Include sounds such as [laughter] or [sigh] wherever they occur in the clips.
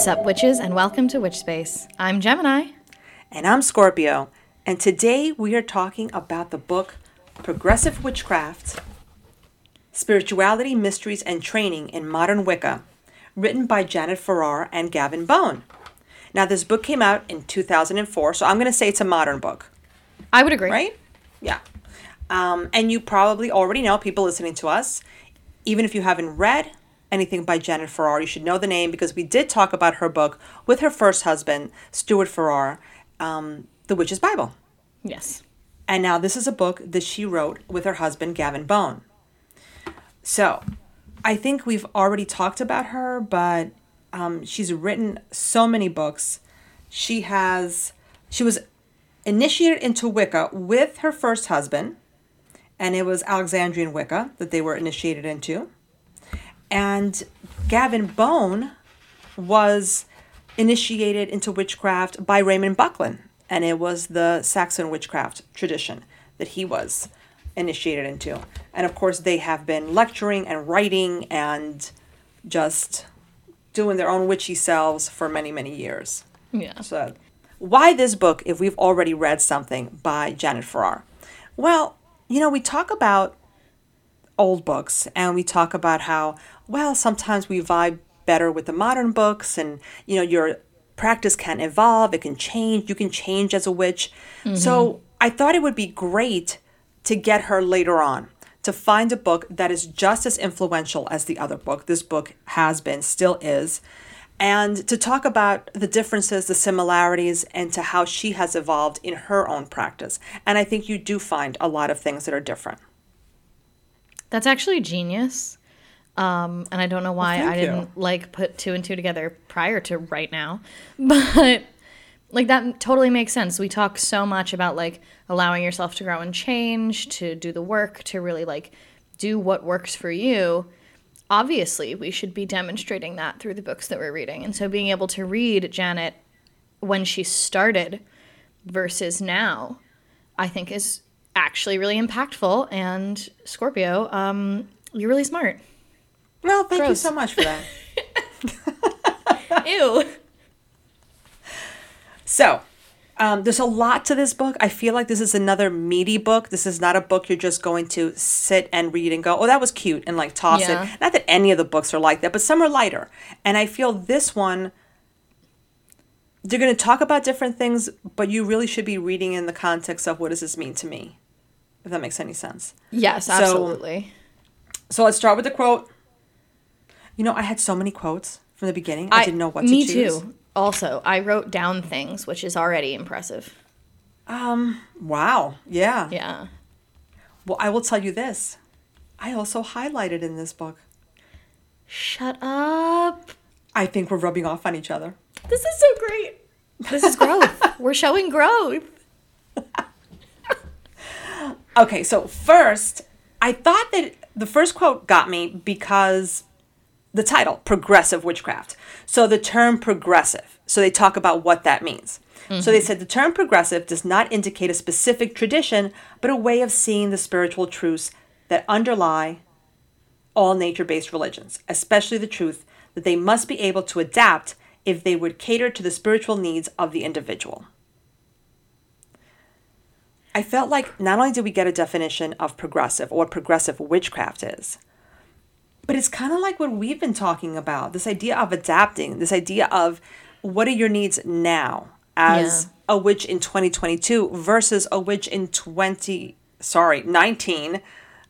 What's up, witches, and welcome to Witch Space. I'm Gemini. And I'm Scorpio. And today we are talking about the book Progressive Witchcraft Spirituality, Mysteries, and Training in Modern Wicca, written by Janet Farrar and Gavin Bone. Now, this book came out in 2004, so I'm going to say it's a modern book, I would agree. right? Yeah. Um, and you probably already know, people listening to us, even if you haven't read anything by Janet Farrar, you should know the name because we did talk about her book with her first husband, Stuart Farrar, um, The Witch's Bible. Yes. And now this is a book that she wrote with her husband, Gavin Bone. So I think we've already talked about her, but um, she's written so many books. She has, she was initiated into Wicca with her first husband, and it was Alexandrian Wicca that they were initiated into. And Gavin Bone was initiated into witchcraft by Raymond Buckland, and it was the Saxon witchcraft tradition that he was initiated into. And of course, they have been lecturing and writing and just doing their own witchy selves for many, many years. Yeah. So, why this book if we've already read something by Janet Farrar? Well, you know, we talk about old books and we talk about how, well, sometimes we vibe better with the modern books and, you know, your practice can evolve, it can change, you can change as a witch. So, mm-hmm. I thought it would be great to get her later on to find a book that is just as influential as the other book. This book has been, still is, and to talk about the differences, the similarities, and to how she has evolved in her own practice. And I think you do find a lot of things that are different. That's actually genius. Um, and I don't know why thank I didn't like put two and two together prior to right now. [laughs] But like that totally makes sense. We talk so much about like allowing yourself to grow and change, to do the work, to really like do what works for you. Obviously, we should be demonstrating that through the books that we're reading. And so being able to read Janet when she started versus now, I think is actually really impactful. And Scorpio, um, you're really smart. Well, thank you so much for that. [laughs] Ew. So, um, there's a lot to this book. I feel like this is another meaty book. This is not a book you're just going to sit and read and go, oh, that was cute, and like toss Yeah. it. Not that any of the books are like that, but some are lighter. And I feel this one, they're going to talk about different things, but you really should be reading in the context of what does this mean to me, if that makes any sense. Yes, absolutely. So let's start with the quote. You know, I had so many quotes from the beginning. I, didn't know what to me choose. too. Also, I wrote down things, which is already impressive. Um, Wow. Yeah. Yeah. Well, I will tell you this. I also highlighted in this book. Shut up. I think we're rubbing off on each other. This is so great. This is growth. [laughs] We're showing growth. Okay, so first, I thought that the first quote got me because the title, Progressive Witchcraft. So the term progressive. So they talk about what that means. So they mm-hmm. said the term progressive does not indicate a specific tradition, but a way of seeing the spiritual truths that underlie all nature based religions, especially the truth that they must be able to adapt if they would cater to the spiritual needs of the individual. I felt like not only did we get a definition of progressive or what progressive witchcraft is, but it's kind of like what we've been talking about this idea of adapting, this idea of what are your needs now as a witch in 2022 versus a witch in 20, sorry, 19,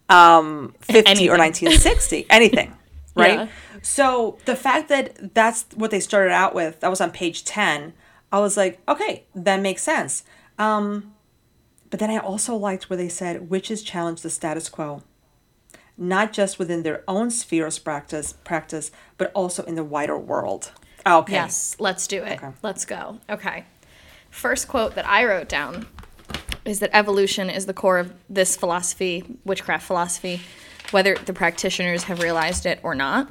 um, 50 or 1960, [laughs] anything, right? Yeah. So the fact that that's what they started out with, that was on page 10, I was like, okay, that makes sense. Um, but then I also liked where they said witches challenge the status quo, not just within their own sphere of practice, practice, but also in the wider world. Oh, okay. Yes, let's do it. Okay. Let's go. Okay. First quote that I wrote down is that evolution is the core of this philosophy, witchcraft philosophy, whether the practitioners have realized it or not.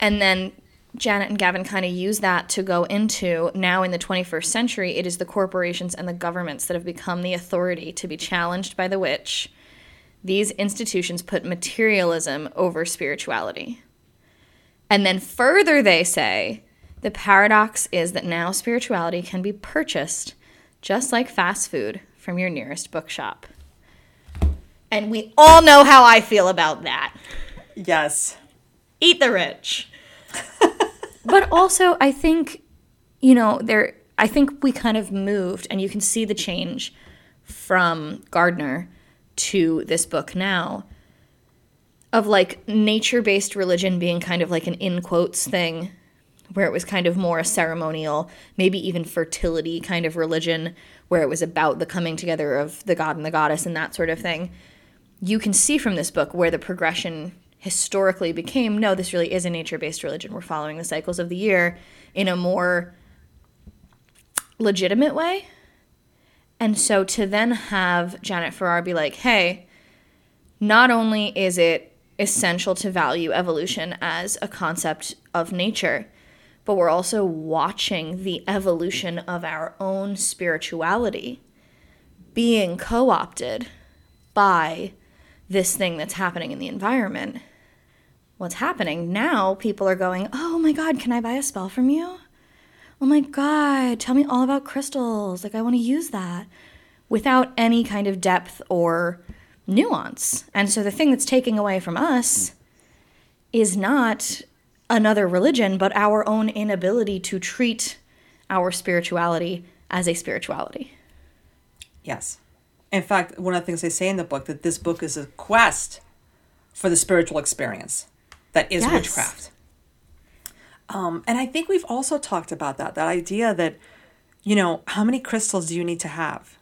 And then Janet and Gavin kind of use that to go into now in the 21st century, it is the corporations and the governments that have become the authority to be challenged by the witch. These institutions put materialism over spirituality. And then further, they say The paradox is that now spirituality can be purchased just like fast food from your nearest bookshop. And we all know how I feel about that. Yes. Eat the rich. [laughs] but also, I think, you know, there, I think we kind of moved, and you can see the change from Gardner to this book now of like nature based religion being kind of like an in quotes thing where it was kind of more a ceremonial, maybe even fertility kind of religion, where it was about the coming together of the god and the goddess and that sort of thing. You can see from this book where the progression historically became no, this really is a nature based religion. We're following the cycles of the year in a more legitimate way. And so to then have Janet Farrar be like, hey, not only is it essential to value evolution as a concept of nature, but we're also watching the evolution of our own spirituality being co opted by this thing that's happening in the environment. What's happening now, people are going, Oh my God, can I buy a spell from you? Oh my God, tell me all about crystals. Like, I want to use that without any kind of depth or nuance. And so the thing that's taking away from us is not another religion, but our own inability to treat our spirituality as a spirituality. Yes. In fact, one of the things they say in the book that this book is a quest for the spiritual experience that is yes. witchcraft. Um, and I think we've also talked about that that idea that, you know, how many crystals do you need to have?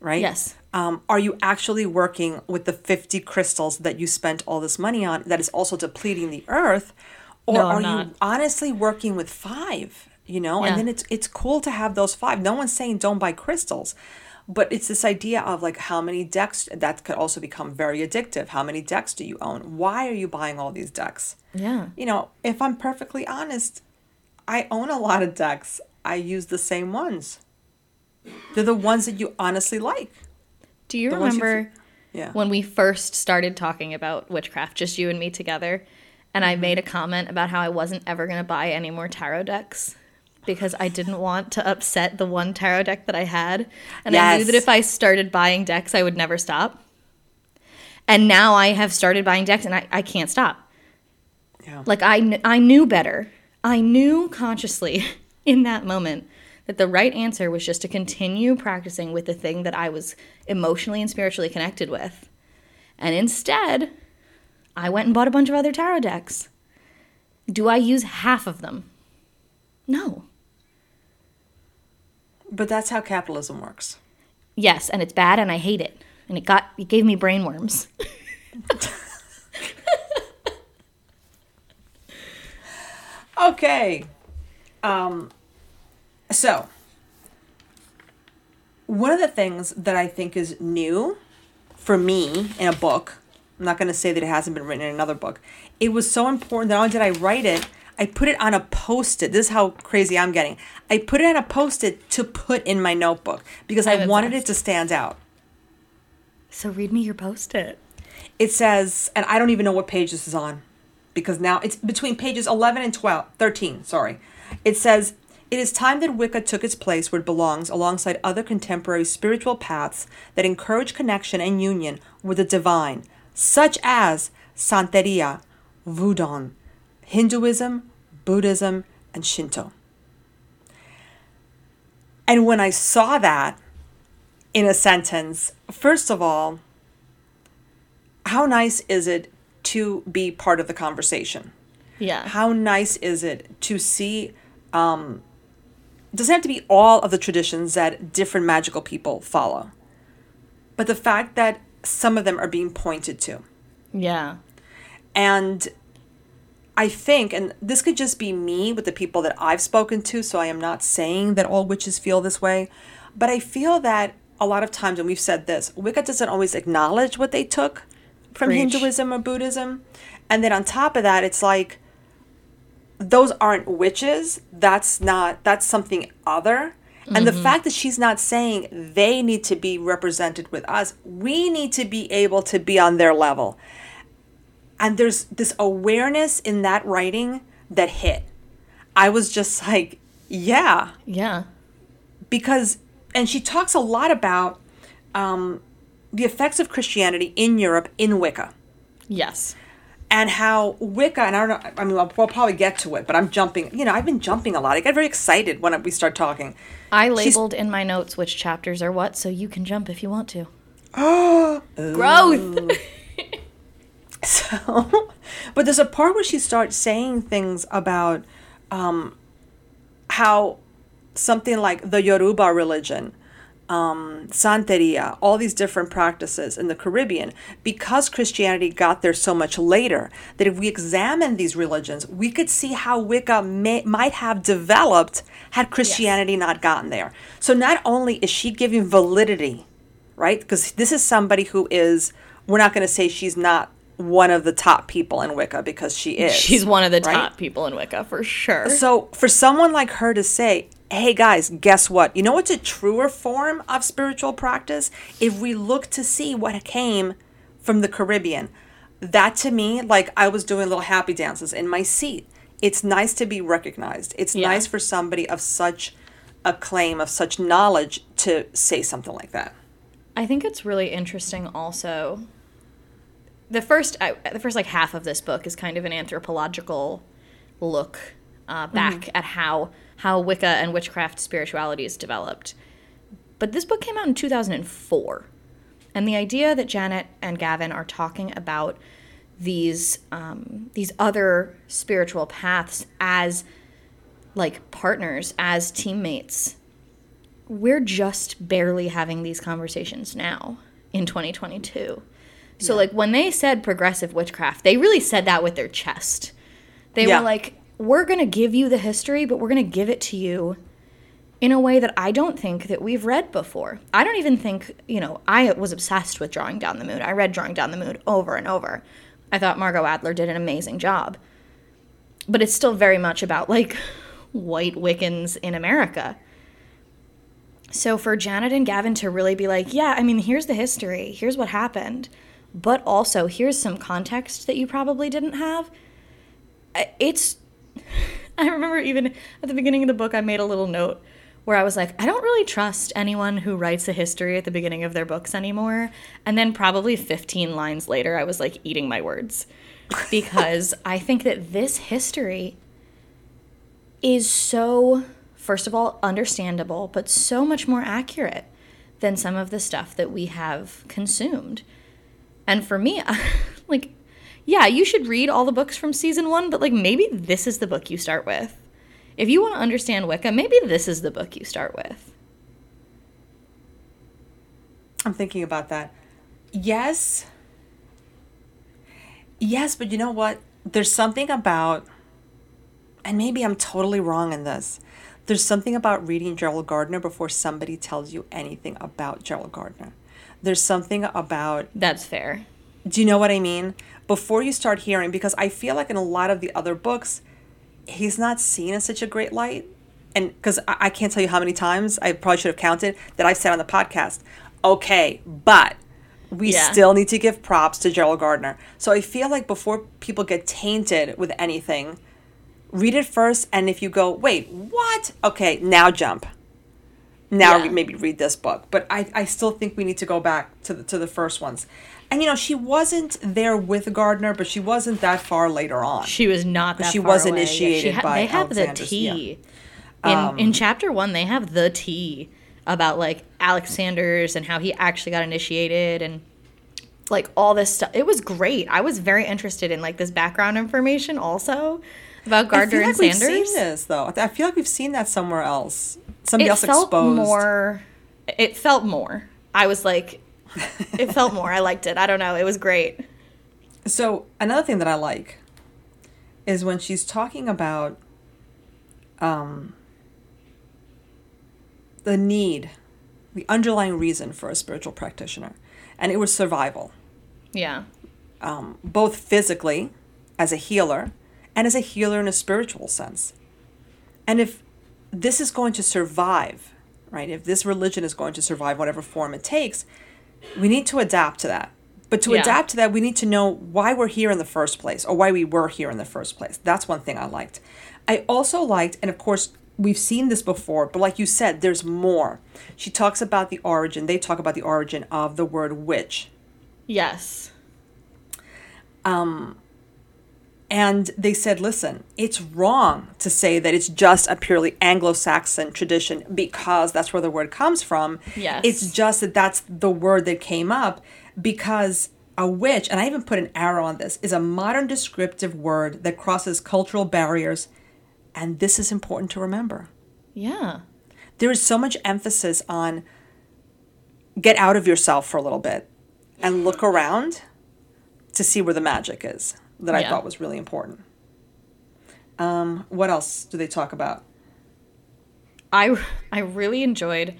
Right? Yes. Um, are you actually working with the 50 crystals that you spent all this money on that is also depleting the earth? Or no, are not. you honestly working with five? You know, yeah. and then it's it's cool to have those five. No one's saying don't buy crystals, but it's this idea of like how many decks that could also become very addictive. How many decks do you own? Why are you buying all these decks? Yeah. You know, if I'm perfectly honest, I own a lot of decks. I use the same ones. They're the ones that you honestly like. Do you the remember you yeah. when we first started talking about witchcraft, just you and me together? And I mm-hmm. made a comment about how I wasn't ever going to buy any more tarot decks because I didn't want to upset the one tarot deck that I had. And yes. I knew that if I started buying decks, I would never stop. And now I have started buying decks and I, I can't stop. Yeah. Like I, I knew better. I knew consciously [laughs] in that moment that the right answer was just to continue practicing with the thing that I was emotionally and spiritually connected with. And instead, I went and bought a bunch of other tarot decks. Do I use half of them? No. But that's how capitalism works. Yes, and it's bad and I hate it. And it got it gave me brain worms. [laughs] okay. Um so, one of the things that I think is new for me in a book, I'm not going to say that it hasn't been written in another book. It was so important that not only did I write it, I put it on a post it. This is how crazy I'm getting. I put it on a post it to put in my notebook because I, I wanted it to stand out. So read me your post it. It says, and I don't even know what page this is on because now it's between pages 11 and 12, 13, sorry. It says, it is time that Wicca took its place where it belongs alongside other contemporary spiritual paths that encourage connection and union with the divine, such as Santeria, Wudang, Hinduism, Buddhism, and Shinto. And when I saw that in a sentence, first of all, how nice is it to be part of the conversation? Yeah. How nice is it to see um, doesn't have to be all of the traditions that different magical people follow, but the fact that some of them are being pointed to. Yeah. And I think, and this could just be me with the people that I've spoken to, so I am not saying that all witches feel this way, but I feel that a lot of times, and we've said this, Wicca doesn't always acknowledge what they took from Preach. Hinduism or Buddhism. And then on top of that, it's like, those aren't witches. That's not, that's something other. And mm-hmm. the fact that she's not saying they need to be represented with us, we need to be able to be on their level. And there's this awareness in that writing that hit. I was just like, yeah, Yeah. because and she talks a lot about um, the effects of Christianity in Europe in Wicca Yes. and how Wicca and I don't know I mean we'll, probably get to it but I'm jumping you know I've been jumping a lot I get very excited when we start talking I She's- labeled in my notes which chapters are what, so you can jump if you want to. [gasps] oh Growth. [laughs] so but there's a part where she starts saying things about um, how something like the Yoruba religion um, Santeria, all these different practices in the Caribbean, because Christianity got there so much later, that if we examine these religions, we could see how Wicca may, might have developed had Christianity not gotten there. So not only is she giving validity, right? Because this is somebody who is, we're not going to say she's not one of the top people in Wicca because she is. She's one of the right? top people in Wicca for sure. So for someone like her to say, hey guys, guess what? You know what's a truer form of spiritual practice? If we look to see what came from the Caribbean. That to me, like I was doing little happy dances in my seat. It's nice to be recognized. It's Yeah. nice for somebody of such a claim, of such knowledge to say something like that. I think it's really interesting also. The first, I, the first like half of this book is kind of an anthropological look uh, back at how how Wicca and witchcraft spirituality is developed. But this book came out in 2004, and the idea that Janet and Gavin are talking about these um, these other spiritual paths as like partners, as teammates, we're just barely having these conversations now in 2022. So like when they said progressive witchcraft, they really said that with their chest. They Yeah. were like, "We're going to give you the history, but we're going to give it to you in a way that I don't think that we've read before. I don't even think, you know, I was obsessed with Drawing Down the Moon. I read Drawing Down the Moon over and over. I thought Margot Adler did an amazing job. But it's still very much about like [laughs] white Wiccans in America. So for Janet and Gavin to really be like, yeah, I mean, here's the history, here's what happened, but also here's some context that you probably didn't have. It's, [laughs] I remember even at the beginning of the book, I made a little note where I was like, I don't really trust anyone who writes a history at the beginning of their books anymore. And then probably 15 lines later, I was like eating my words because [laughs] I think that this history is so, first of all, understandable, but so much more accurate than some of the stuff that we have consumed. And for me, [laughs] like, yeah, you should read all the books from season one, but like maybe this is the book you start with. If you want to understand Wicca, maybe this is the book you start with. I'm thinking about that. Yes. Yes, but you know what? There's something about, and maybe I'm totally wrong in this. There's something about reading Gerald Gardner before somebody tells you anything about Gerald Gardner. There's something about That's fair. do you know what I mean? Before you start hearing, because I feel like in a lot of the other books, he's not seen in such a great light. And because I, I can't tell you how many times I probably should have counted that I've said on the podcast, okay, but we Yeah. still need to give props to Gerald Gardner. So I feel like before people get tainted with anything, read it first. And if you go, wait, what? Okay, now jump. Now Yeah. maybe read this book. But I, I still think we need to go back to the, to the first ones. And you know, she wasn't there with Gardner, but she wasn't that far later on. She was not that she was away. Yeah, initiated she ha- by They have the Alexander's- tea. yeah. In um, in chapter one, they have the tea about like Alexander's and how he actually got initiated and like all this stuff. It was great. I was very interested in like this background information also about I Gardner feel like and we've Sanders. seen this though. I feel like we've seen that somewhere else. Somebody it else felt exposed. more. It felt more. I was like, it felt [laughs] more. I liked it. I don't know. It was great. So another thing that I like is when she's talking about um, the need, the underlying reason for a spiritual practitioner, and it was survival, Yeah. um, both physically as a healer and as a healer in a spiritual sense. And if this is going to survive, right? If this religion is going to survive, whatever form it takes, we need to adapt to that. But to Yeah. adapt to that, we need to know why we're here in the first place or why we were here in the first place. That's one thing I liked. I also liked, and of course, we've seen this before, but like you said, there's more. She talks about the origin, they talk about the origin of the word witch. Yes. Um, And they said, listen, it's wrong to say that it's just a purely Anglo Saxon tradition because that's where the word comes from. Yes. It's just that that's the word that came up because a witch, and I even put an arrow on this, is a modern descriptive word that crosses cultural barriers. And this is important to remember. Yeah. There is so much emphasis on get out of yourself for a little bit and look around to see where the magic is that I thought was really important. Um, what else do they talk about? I I really enjoyed.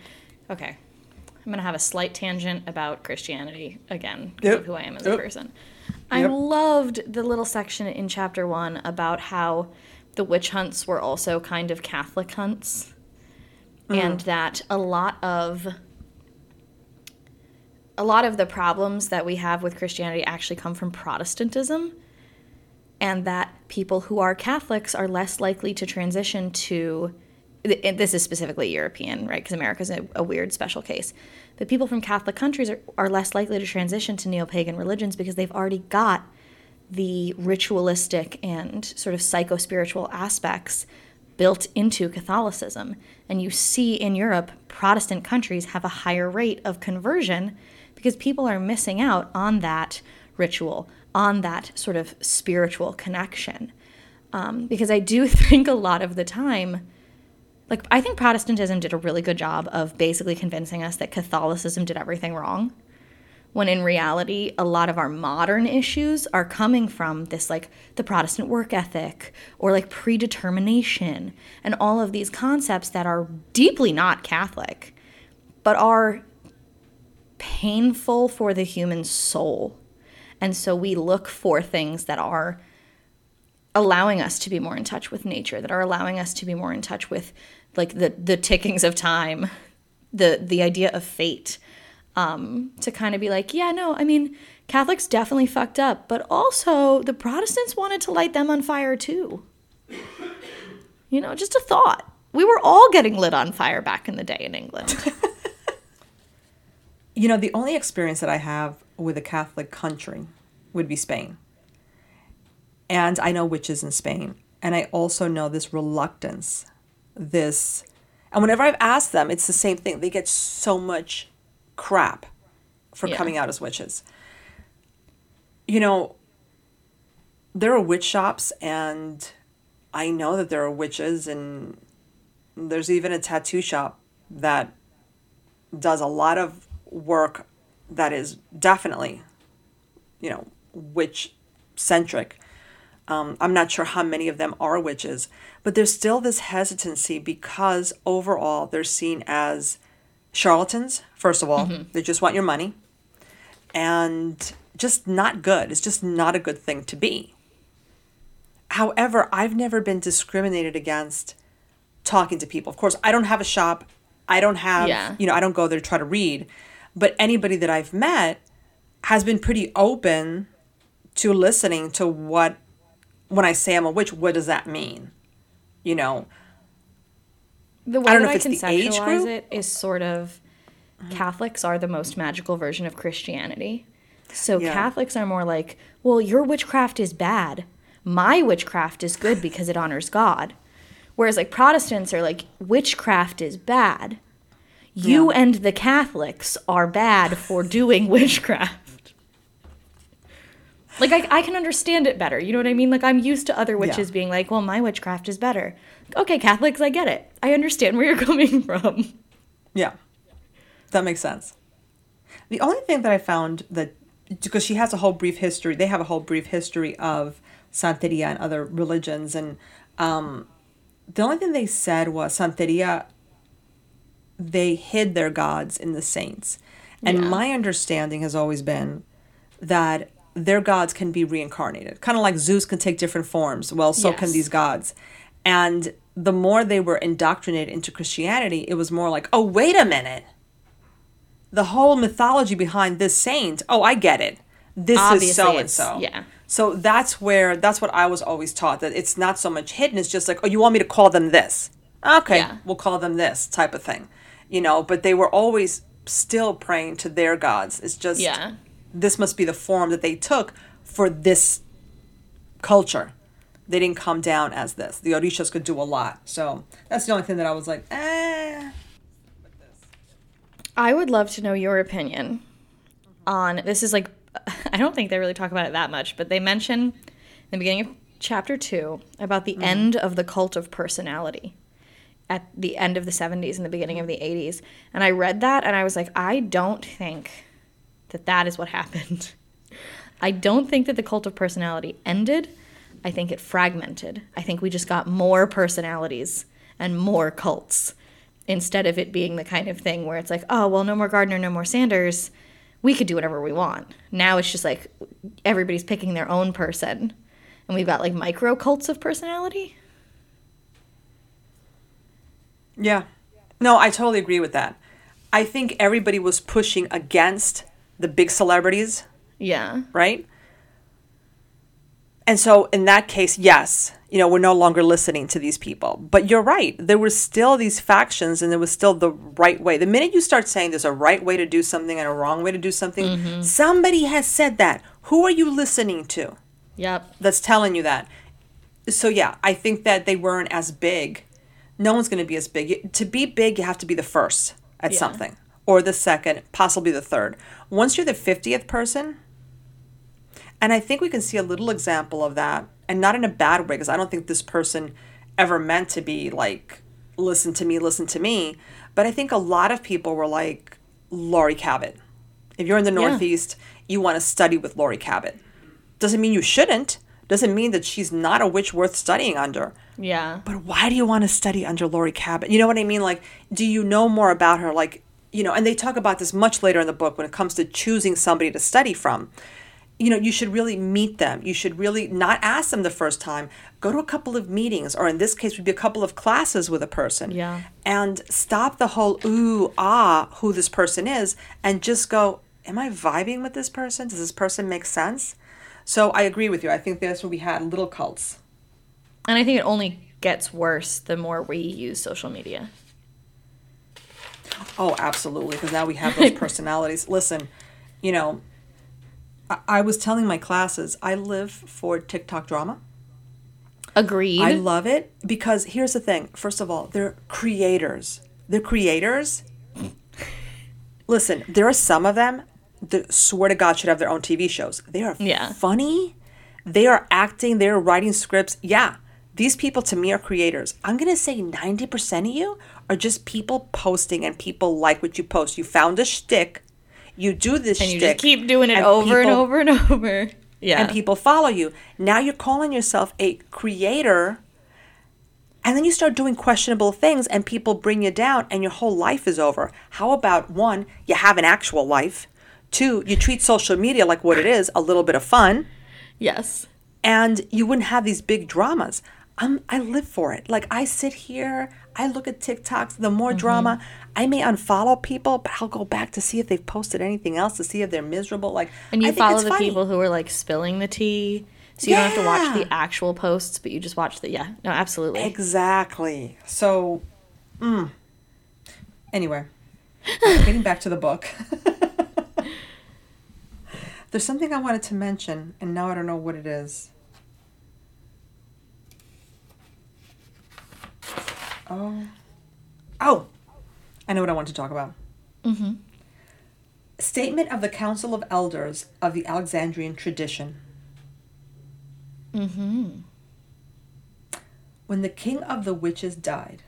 Okay, I'm gonna have a slight tangent about Christianity again because Yep. of who I am as Yep. a person. I Yep. loved the little section in chapter one about how the witch hunts were also kind of Catholic hunts, and that a lot of a lot of the problems that we have with Christianity actually come from Protestantism and that people who are Catholics are less likely to transition to. This is specifically European, right? Because America's a, a weird special case. But people from Catholic countries are, are less likely to transition to neo pagan religions because they've already got the ritualistic and sort of psycho spiritual aspects built into Catholicism. And you see in Europe, Protestant countries have a higher rate of conversion because people are missing out on that ritual, on that sort of spiritual connection. Um, because I do [laughs] think a lot of the time, like, I think Protestantism did a really good job of basically convincing us that Catholicism did everything wrong when in reality a lot of our modern issues are coming from this like the protestant work ethic or like predetermination and all of these concepts that are deeply not catholic but are painful for the human soul and so we look for things that are allowing us to be more in touch with nature that are allowing us to be more in touch with like the the tickings of time the the idea of fate um, to kind of be like, yeah, no, I mean, Catholics definitely fucked up, but also the Protestants wanted to light them on fire too. You know, just a thought. We were all getting lit on fire back in the day in England. [laughs] You know, the only experience that I have with a Catholic country would be Spain. And I know witches in Spain. And I also know this reluctance, this. And whenever I've asked them, it's the same thing. They get so much crap for Yeah. coming out as witches. You know, there are witch shops, and I know that there are witches, and there's even a tattoo shop that does a lot of work that is definitely, you know, witch centric. Um, I'm not sure how many of them are witches, but there's still this hesitancy because overall they're seen as charlatans, first of all. They just want your money. And just not good. It's just not a good thing to be. However, I've never been discriminated against talking to people. Of course, I don't have a shop. I don't have, Yeah. you know, I don't go there to try to read. But anybody that I've met has been pretty open to listening to what, when I say I'm a witch, what does that mean? You know, The way don't know that I if it's the age conceptualize it is sort of Catholics are the most magical version of Christianity. So Yeah. Catholics are more like, well, your witchcraft is bad. My witchcraft is good because it honors God. Whereas like Protestants are like, witchcraft is bad. You Yeah. and the Catholics are bad for [laughs] doing witchcraft. Like I, I can understand it better. You know what I mean? Like I'm used to other witches Yeah. being like, well, my witchcraft is better. Okay, Catholics, I get it. I understand where you're [laughs] coming from. Yeah, that makes sense. The only thing that I found that, because she has a whole brief history, they have a whole brief history of Santeria and other religions. And um, the only thing they said was Santeria, they hid their gods in the saints. And Yeah. my understanding has always been that their gods can be reincarnated. Kind of like Zeus can take different forms. Well, so can these gods. And the more they were indoctrinated into Christianity, it was more like, oh, wait a minute. The whole mythology behind this saint, oh, I get it. This is so and so. yeah. So that's where that's what I was always taught that it's not so much hidden. It's just like, oh, you want me to call them this? Okay, Yeah. we'll call them this type of thing, you know. But they were always still praying to their gods. It's just Yeah. this must be the form that they took for this culture. They didn't come down as this. The Orishas could do a lot. So that's the only thing that I was like, eh. I would love to know your opinion on this. Is like, [laughs] I don't think they really talk about it that much, but they mention in the beginning of chapter two about the end of the cult of personality at the end of the 70s and the beginning of the 80s. And I read that and I was like, I don't think that that is what happened. [laughs] I don't think that the cult of personality ended. I think it fragmented. I think we just got more personalities and more cults instead of it being the kind of thing where it's like, oh, well, no more Gardner, no more Sanders. We could do whatever we want. Now it's just like everybody's picking their own person. And we've got like micro cults of personality. Yeah. No, I totally agree with that. I think everybody was pushing against the big celebrities, Yeah. right? And so in that case, yes, you know, we're no longer listening to these people. But you're right. There were still these factions and there was still the right way. The minute you start saying there's a right way to do something and a wrong way to do something, mm-hmm. somebody has said that. Who are you listening to? Yep. that's telling you that. So yeah, I think that they weren't as big. No one's going to be as big. You- To be big, you have to be the first at Yeah. something, or the second, possibly the third. Once you're the fiftieth person, and I think we can see a little example of that, and not in a bad way, because I don't think this person ever meant to be like, listen to me, listen to me. But I think a lot of people were like Laurie Cabot. If you're in the Northeast, you want to study with Laurie Cabot. Doesn't mean you shouldn't. Doesn't mean that she's not a witch worth studying under. Yeah. But why do you want to study under Laurie Cabot? You know what I mean? Like, do you know more about her? Like, you know, and they talk about this much later in the book when it comes to choosing somebody to study from. You know, you should really meet them. You should really not ask them the first time. Go to a couple of meetings, or in this case, would be a couple of classes with a person. Yeah. And stop the whole ooh, ah, who this person is, and just go, am I vibing with this person? Does this person make sense? So I agree with you. I think that's what we had little cults. And I think it only gets worse the more we use social media. Oh, absolutely. Because now we have those [laughs] personalities. Listen, you know, I, I was telling my classes, I live for TikTok drama. Agreed. I love it because here's the thing. First of all, they're creators. They're creators. Listen, there are some of them that swear to God should have their own TV shows. They are Yeah. funny. They are acting. They're writing scripts. Yeah, these people to me are creators. I'm gonna say 90% of you are just people posting and people like what you post. You found a shtick. You do this and you shtick. just keep doing it and over and over and [laughs] over. Yeah. and people follow you. Now you're calling yourself a creator, and then you start doing questionable things, and people bring you down, and your whole life is over. How about one, you have an actual life? Two, you treat social media like what it is a little bit of fun, yes. and you wouldn't have these big dramas. Um, I live for it. Like I sit here, I look at TikToks, the more drama. I may unfollow people, but I'll go back to see if they've posted anything else to see if they're miserable. Like And you I follow the funny. people who are like spilling the tea. So you don't have to watch the actual posts, but you just watch the yeah. No, absolutely. Exactly. So, mm. anyway, [laughs] getting back to the book. [laughs] There's something I wanted to mention, and now I don't know what it is. Oh. Oh! I know what I want to talk about. Mm-hmm. Statement of the Council of Elders of the Alexandrian tradition. Mm-hmm. when the king of the witches died.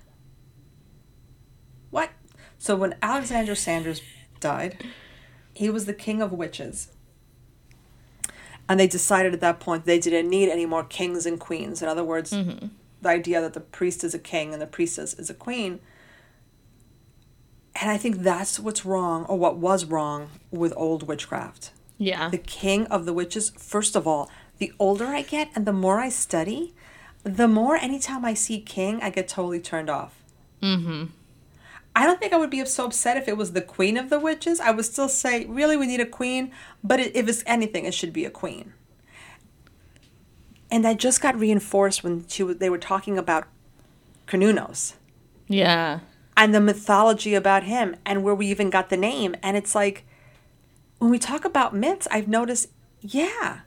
What? So when Alexander Sanders died, he was the king of witches. And they decided at that point they didn't need any more kings and queens. In other words, the idea that the priest is a king and the priestess is a queen. And I think that's what's wrong, or what was wrong with old witchcraft Yeah. the king of the witches. First of all, the older I get and the more I study, the more anytime I see king, I get totally turned off. mm-hmm. I don't think I would be so upset if it was the queen of the witches. I would still say, really, we need a queen, but if it's anything, it should be a queen. And that just got reinforced when she they were talking about Cernunnos Yeah. and the mythology about him and where we even got the name. And it's like, when we talk about myths, I've noticed, yeah,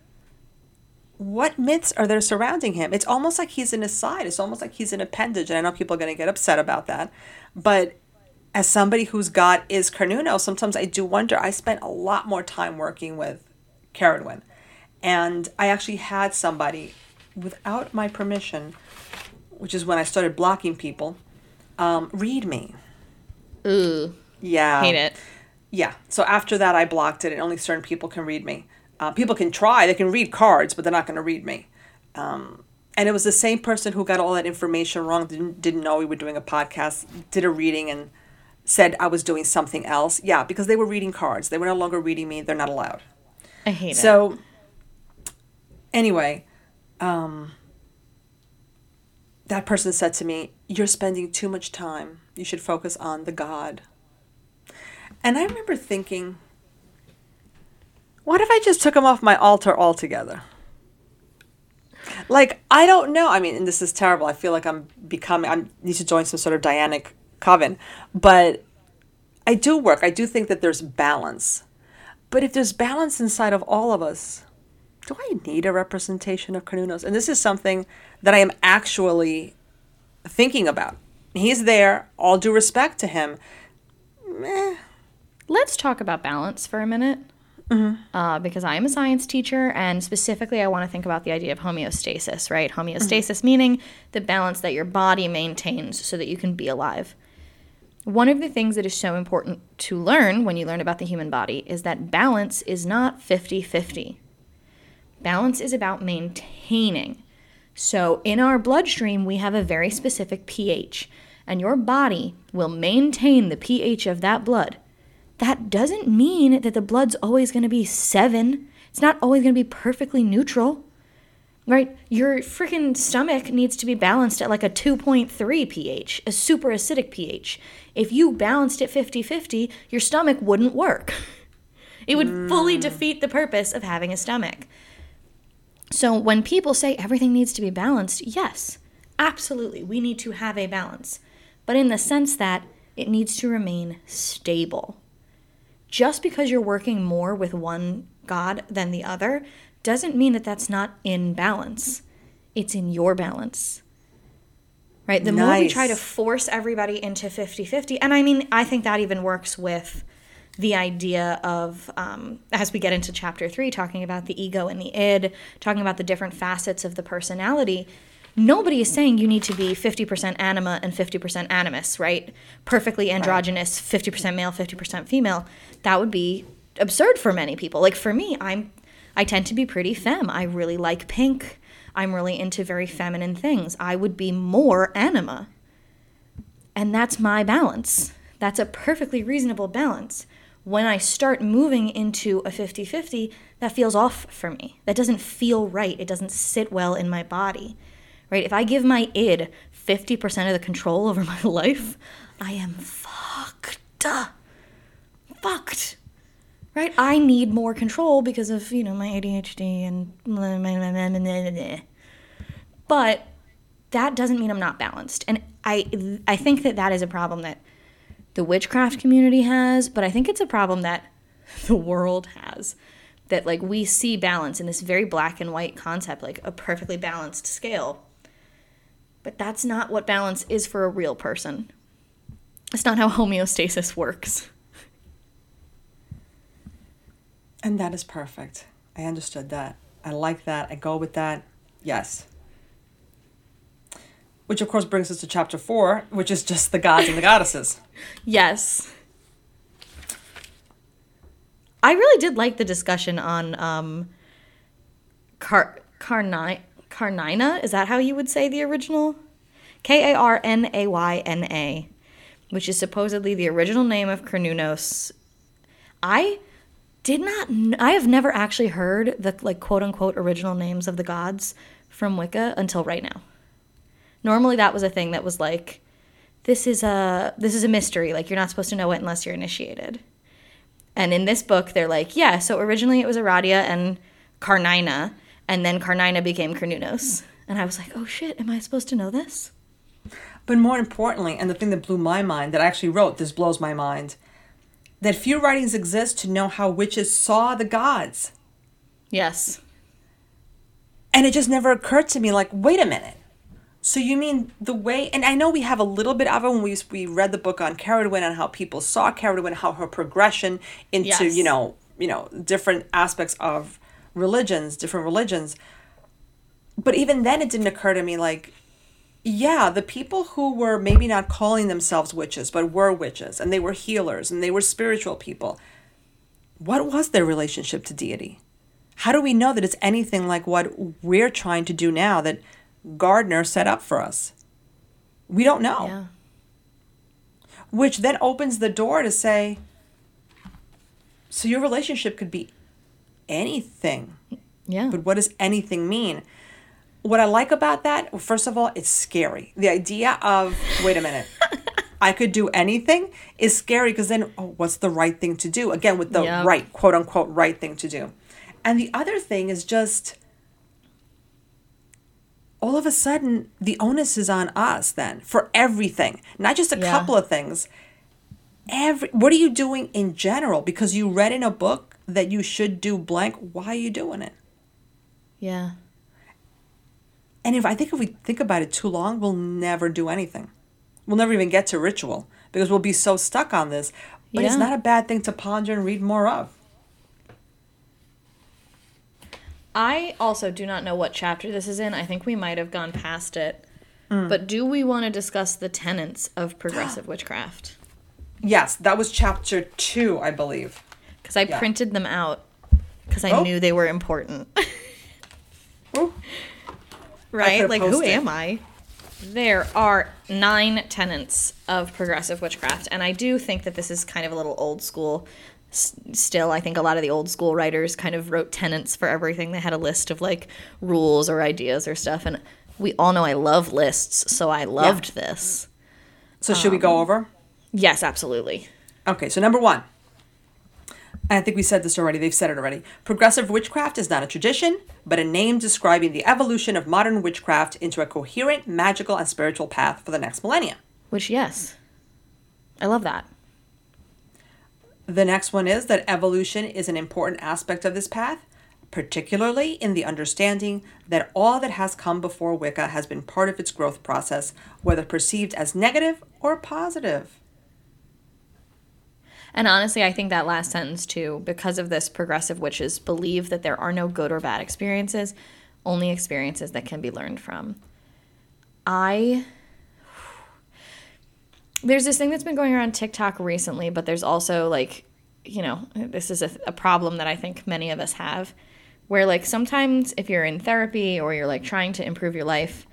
what myths are there surrounding him? It's almost like he's an aside. It's almost like he's an appendage. And I know people are going to get upset about that. But as somebody whose God is Cernunno, sometimes I do wonder. I spent a lot more time working with Cerridwen. And I actually had somebody, without my permission, which is when I started blocking people, um, read me. Ooh. Yeah. Hate it. Yeah. So after that, I blocked it, and only certain people can read me. Uh, people can try; they can read cards, but they're not going to read me. Um, and it was the same person who got all that information wrong. Didn't didn't know we were doing a podcast. Did a reading and said I was doing something else. Yeah, because they were reading cards. They were no longer reading me. They're not allowed. I hate it. So anyway, um, that person said to me, "You're spending too much time. You should focus on the God." And I remember thinking, what if I just took him off my altar altogether? Like I don't know. I mean, and this is terrible. I feel like I'm becoming. I need to join some sort of Dianic coven, but I do work. I do think that there's balance. But if there's balance inside of all of us, do I need a representation of Cernunnos? And this is something that I am actually thinking about. He's there, all due respect to him. Meh. Let's talk about balance for a minute. Uh, because I am a science teacher, and specifically, I want to think about the idea of homeostasis, right? Homeostasis meaning the balance that your body maintains so that you can be alive. One of the things that is so important to learn when you learn about the human body is that balance is not 50 50. Balance is about maintaining. So, in our bloodstream, we have a very specific pH, and your body will maintain the pH of that blood. That doesn't mean that the blood's always going to be seven. It's not always going to be perfectly neutral, right? Your freaking stomach needs to be balanced at like a 2.3 pH, a super acidic pH. If you balanced it 50 50, your stomach wouldn't work. [laughs] It would fully mm. defeat the purpose of having a stomach. So when people say everything needs to be balanced, yes, absolutely, we need to have a balance, but in the sense that it needs to remain stable. Just because you're working more with one God than the other doesn't mean that that's not in balance. It's in your balance. Right? The more we try to force everybody into 50 50, and I mean, I think that even works with the idea of um, as we get into chapter three talking about the ego and the id talking about the different facets of the personality nobody is saying you need to be 50% anima and 50% animus right? Perfectly androgynous 50% male 50% female. That would be absurd for many people. Like for me i'm i tend to be pretty femme i really like pink. I'm really into very feminine things. I would be more anima. And that's my balance. That's a perfectly reasonable balance. When I start moving into a 50 50, that feels off for me. That doesn't feel right. It doesn't sit well in my body. Right? If I give my id 50% of the control over [laughs] my life, I am fucked. Fucked. Right? I need more control because of, you know, my ADHD and. But that doesn't mean I'm not balanced. And I I think that that is a problem that the witchcraft community has, but I think it's a problem that [laughs] the world has. That like we see balance in this very black and white concept, like a perfectly balanced scale. But that's not what balance is for a real person. It's not how homeostasis works. And that is perfect. I understood that. I like that. I go with that. Yes. Which, of course, brings us to chapter four, which is just the gods and the goddesses. [laughs] Yes. I really did like the discussion on um Car Carni Karnayna. Is that how you would say the original? K A R N A Y N A, which is supposedly the original name of Cernunnos. I did not. Kn- I have never actually heard the like quote unquote original names of the gods from Wicca until right now. Normally, that was a thing that was like, this is a this is a mystery. Like you're not supposed to know it unless you're initiated. And in this book, they're like, yeah. So originally it was Aradia and Karnayna and then Karnayna became Cernunnos. And I was like, oh shit, am I supposed to know this? But more importantly, and the thing that blew my mind that I actually wrote, this blows my mind, that few writings exist to know how witches saw the gods. Yes. And it just never occurred to me, like, wait a minute. So you mean the way, and I know we have a little bit of it when we we read the book on Cerridwen and how people saw Cerridwen, how her progression into Yes. you know you know different aspects of religions, different religions. But even then, it didn't occur to me like, yeah, the people who were maybe not calling themselves witches, but were witches, and they were healers, and they were spiritual people. What was their relationship to deity? How do we know that it's anything like what we're trying to do now that Gardner set up for us? We don't know. Yeah. Which then opens the door to say, so your relationship could be anything. Yeah. But what does anything mean? What I like about that, well, first of all, it's scary. The idea of, wait a minute, [laughs] I could do anything is scary because then, oh, what's the right thing to do? Again, with the Yep. right, quote unquote, right thing to do. And the other thing is just, all of a sudden, the onus is on us then for everything, not just a Yeah. couple of things. Every, what are you doing in general? Because you read in a book that you should do blank. Why are you doing it? yeah. And if I think if we think about it too long, we'll never do anything. We'll never even get to ritual because we'll be so stuck on this. But it's not a bad thing to ponder and read more of. I also do not know what chapter this is in. I think we might have gone past it. Mm. But do we want to discuss the tenets of progressive [gasps] witchcraft? Yes, that was chapter two, I believe. Because I Yeah. printed them out because I Oh. knew they were important. [laughs] Right? Like, who posted. am I? There are nine tenets of progressive witchcraft, and I do think that this is kind of a little old school. S- Still, I think a lot of the old school writers kind of wrote tenants for everything. They had a list of like rules or ideas or stuff, and we all know I love lists, so I loved this. So should we go um, over? Yes, absolutely. Okay, so number one. I think we said this already. They've said it already. Progressive witchcraft is not a tradition, but a name describing the evolution of modern witchcraft into a coherent, magical, and spiritual path for the next millennium. Which, yes, I love that. The next one is that evolution is an important aspect of this path, particularly in the understanding that all that has come before Wicca has been part of its growth process, whether perceived as negative or positive. And honestly, I think that last sentence too, because of this, progressive witches believe that there are no good or bad experiences, only experiences that can be learned from. I. There's this thing that's been going around TikTok recently, but there's also like, you know, this is a, a problem that I think many of us have, where like sometimes if you're in therapy or you're like trying to improve your life,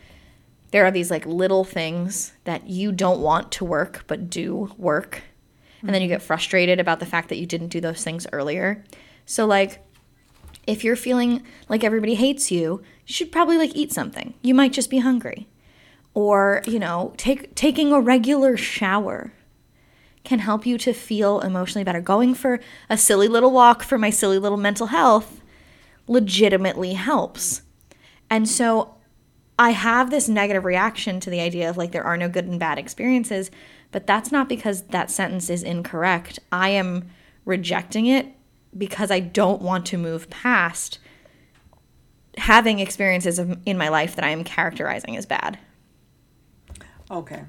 there are these like little things that you don't want to work but do work and then you get frustrated about the fact that you didn't do those things earlier. So like if you're feeling like everybody hates you, you should probably like eat something. You might just be hungry. Or, you know, take taking a regular shower can help you to feel emotionally better. Going for a silly little walk for my silly little mental health legitimately helps. And so I have this negative reaction to the idea of like there are no good and bad experiences, but that's not because that sentence is incorrect. I am rejecting it because I don't want to move past having experiences in my life that I am characterizing as bad. Okay.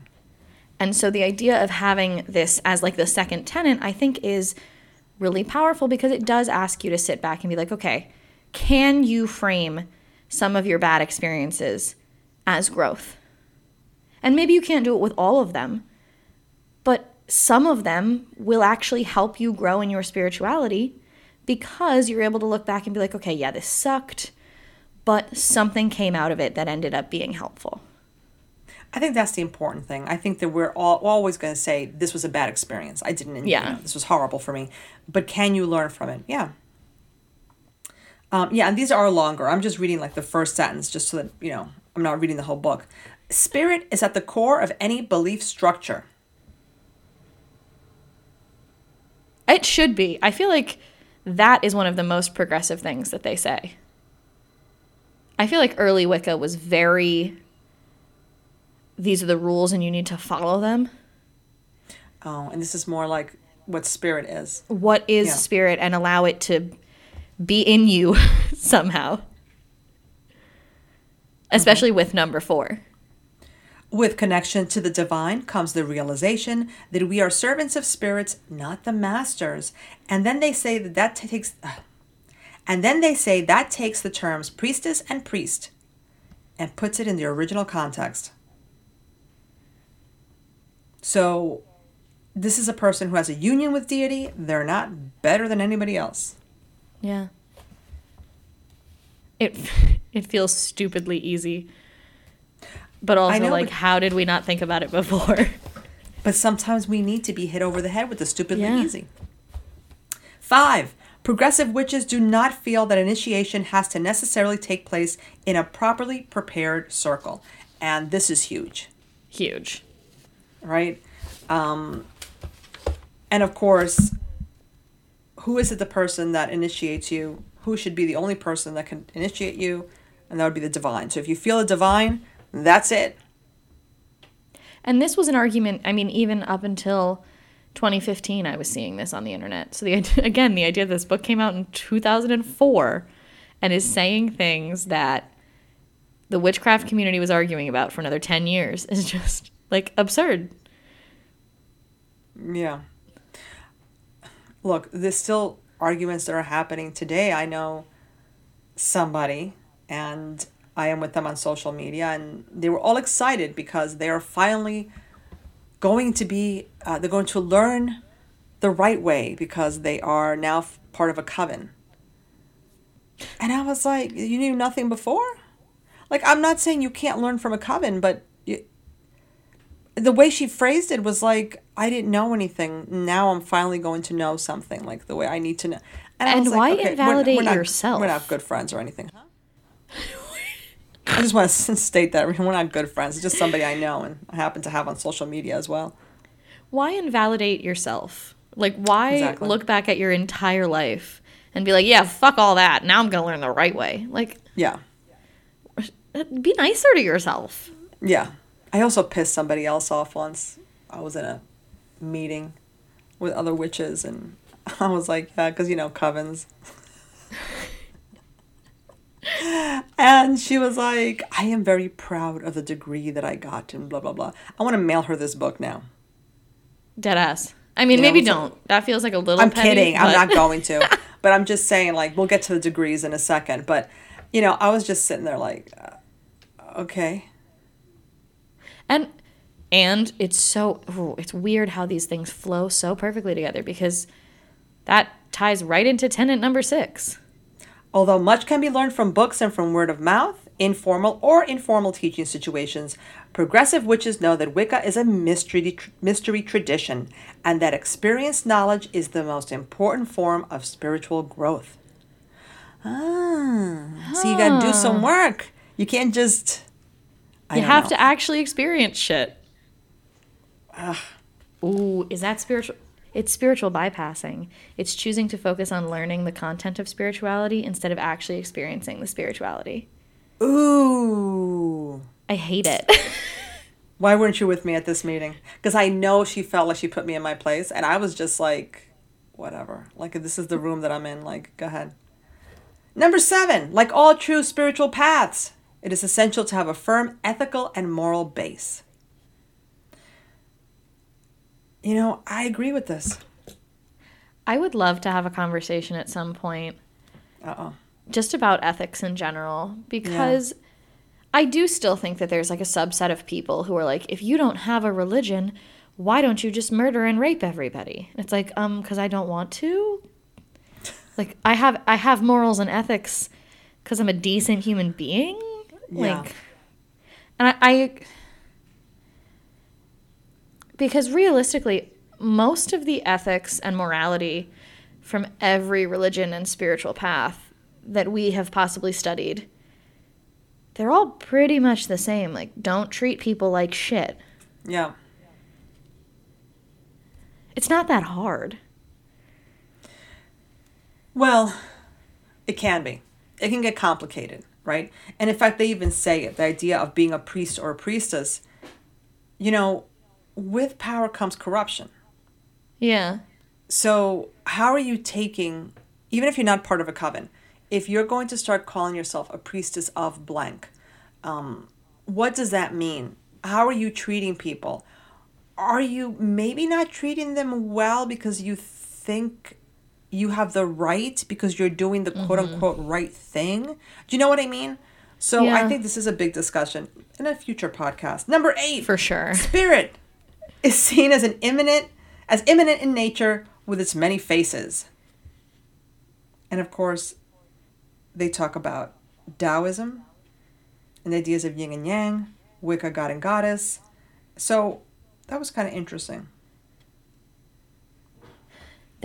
And so the idea of having this as like the second tenant, I think is really powerful because it does ask you to sit back and be like, okay, can you frame some of your bad experiences as growth? And maybe you can't do it with all of them, but some of them will actually help you grow in your spirituality because you're able to look back and be like, okay, yeah, this sucked, but something came out of it that ended up being helpful. I think that's the important thing. I think that we're all always going to say this was a bad experience. I didn't. you Yeah. know, this was horrible for me. But can you learn from it? Yeah. Um, yeah, and these are longer. I'm just reading like the first sentence, just so that you know I'm not reading the whole book. Spirit is at the core of any belief structure. It should be. I feel like that is one of the most progressive things that they say. I feel like early Wicca was very these are the rules and you need to follow them. Oh, and this is more like what spirit is. What is Yeah. spirit and allow it to be in you [laughs] somehow. Especially with number 4. With connection to the divine comes the realization that we are servants of spirits, not the masters. And then they say that that takes uh, and then they say that takes the terms priestess and priest and puts it in the original context. So this is a person who has a union with deity. They're not better than anybody else. Yeah. It [laughs] it feels stupidly easy. But also know, like but- how did we not think about it before? [laughs] But sometimes we need to be hit over the head with the stupidly Yeah. easy. Five, progressive witches do not feel that initiation has to necessarily take place in a properly prepared circle. And this is huge, Huge. Right? Um, and of course, who is it the person that initiates you? Who should be the only person that can initiate you? And that would be the divine. So if you feel a divine, that's it. And this was an argument, I mean, even up until 2015, I was seeing this on the internet. So, the [laughs] again, the idea that this book came out in 2004 and is saying things that the witchcraft community was arguing about for another 10 years [laughs] is just like absurd. Yeah. Look, there's still arguments that are happening today. I know somebody, and I am with them on social media, and they were all excited because they are finally going to be, uh, they're going to learn the right way because they are now f- part of a coven. And I was like, you knew nothing before? Like, I'm not saying you can't learn from a coven, but the way she phrased it was like I didn't know anything. Now I'm finally going to know something, like the way I need to know. And was why we're- invalidate not, yourself? We're not good friends or anything. Huh? I just want to [laughs] state that we're not good friends. It's just somebody I know and I happen to have on social media as well. Why invalidate yourself? Like, why Exactly. look back at your entire life and be like, yeah, fuck all that. Now I'm going to learn the right way? Like, Yeah, be nicer to yourself. yeah. I also pissed somebody else off once. I was in a meeting with other witches and [laughs] I was like, yeah, because you know covens. [laughs] and she was like, I am very proud of the degree that I got and blah blah blah. I want to mail her this book now. Dead ass. I mean, Yeah, maybe up? don't. That feels like a little I'm petty, kidding. I'm not going to. [laughs] but I'm just saying, like, we'll get to the degrees in a second. But, you know, I was just sitting there, like, uh, okay. And and it's so ooh, it's weird how these things flow so perfectly together because that ties right into tenant number 6. Although much can be learned from books and from word of mouth, informal or informal teaching situations, progressive witches know that Wicca is a mystery, mystery tradition and that experienced knowledge is the most important form of spiritual growth. Ah, so you gotta do some work. You can't just. I You don't have know. to actually experience shit. Ooh, is that spiritual? It's spiritual bypassing. It's choosing to focus on learning the content of spirituality instead of actually experiencing the spirituality. Ooh. I hate it. [laughs] Why weren't you with me at this meeting? Because I know she felt like she put me in my place, and I was just like, whatever. Like, this is the room that I'm in. Like, go ahead. Number seven, like all true spiritual paths, it is essential to have a firm ethical and moral base. You know, I agree with this. I would love to have a conversation at some point Uh oh. just about ethics in general because I do still think that there's like a subset of people who are like, if you don't have a religion, why don't you just murder and rape everybody? It's like, um, because I don't want to. Like I have I have morals and ethics because I'm a decent human being. Yeah. Like, and I, I because realistically, most of the ethics and morality from every religion and spiritual path that we have possibly studied, they're all pretty much the same. Like, don't treat people like shit. Yeah. It's not that hard. Well, it can be. It can get complicated. Right? And in fact, they even say it the idea of being a priest or a priestess, you know, with power comes corruption. Yeah. So, how are you taking, even if you're not part of a coven, if you're going to start calling yourself a priestess of blank, um, what does that mean? How are you treating people? Are you maybe not treating them well because you think you have the right because you're doing the quote mm-hmm. unquote right thing? Do you know what I mean? So I think this is a big discussion in a future podcast. Number eight For sure. spirit is seen as an immanent as immanent in nature with its many faces and of course they talk about taoism and the ideas of yin and yang wicca god and goddess so that was kind of interesting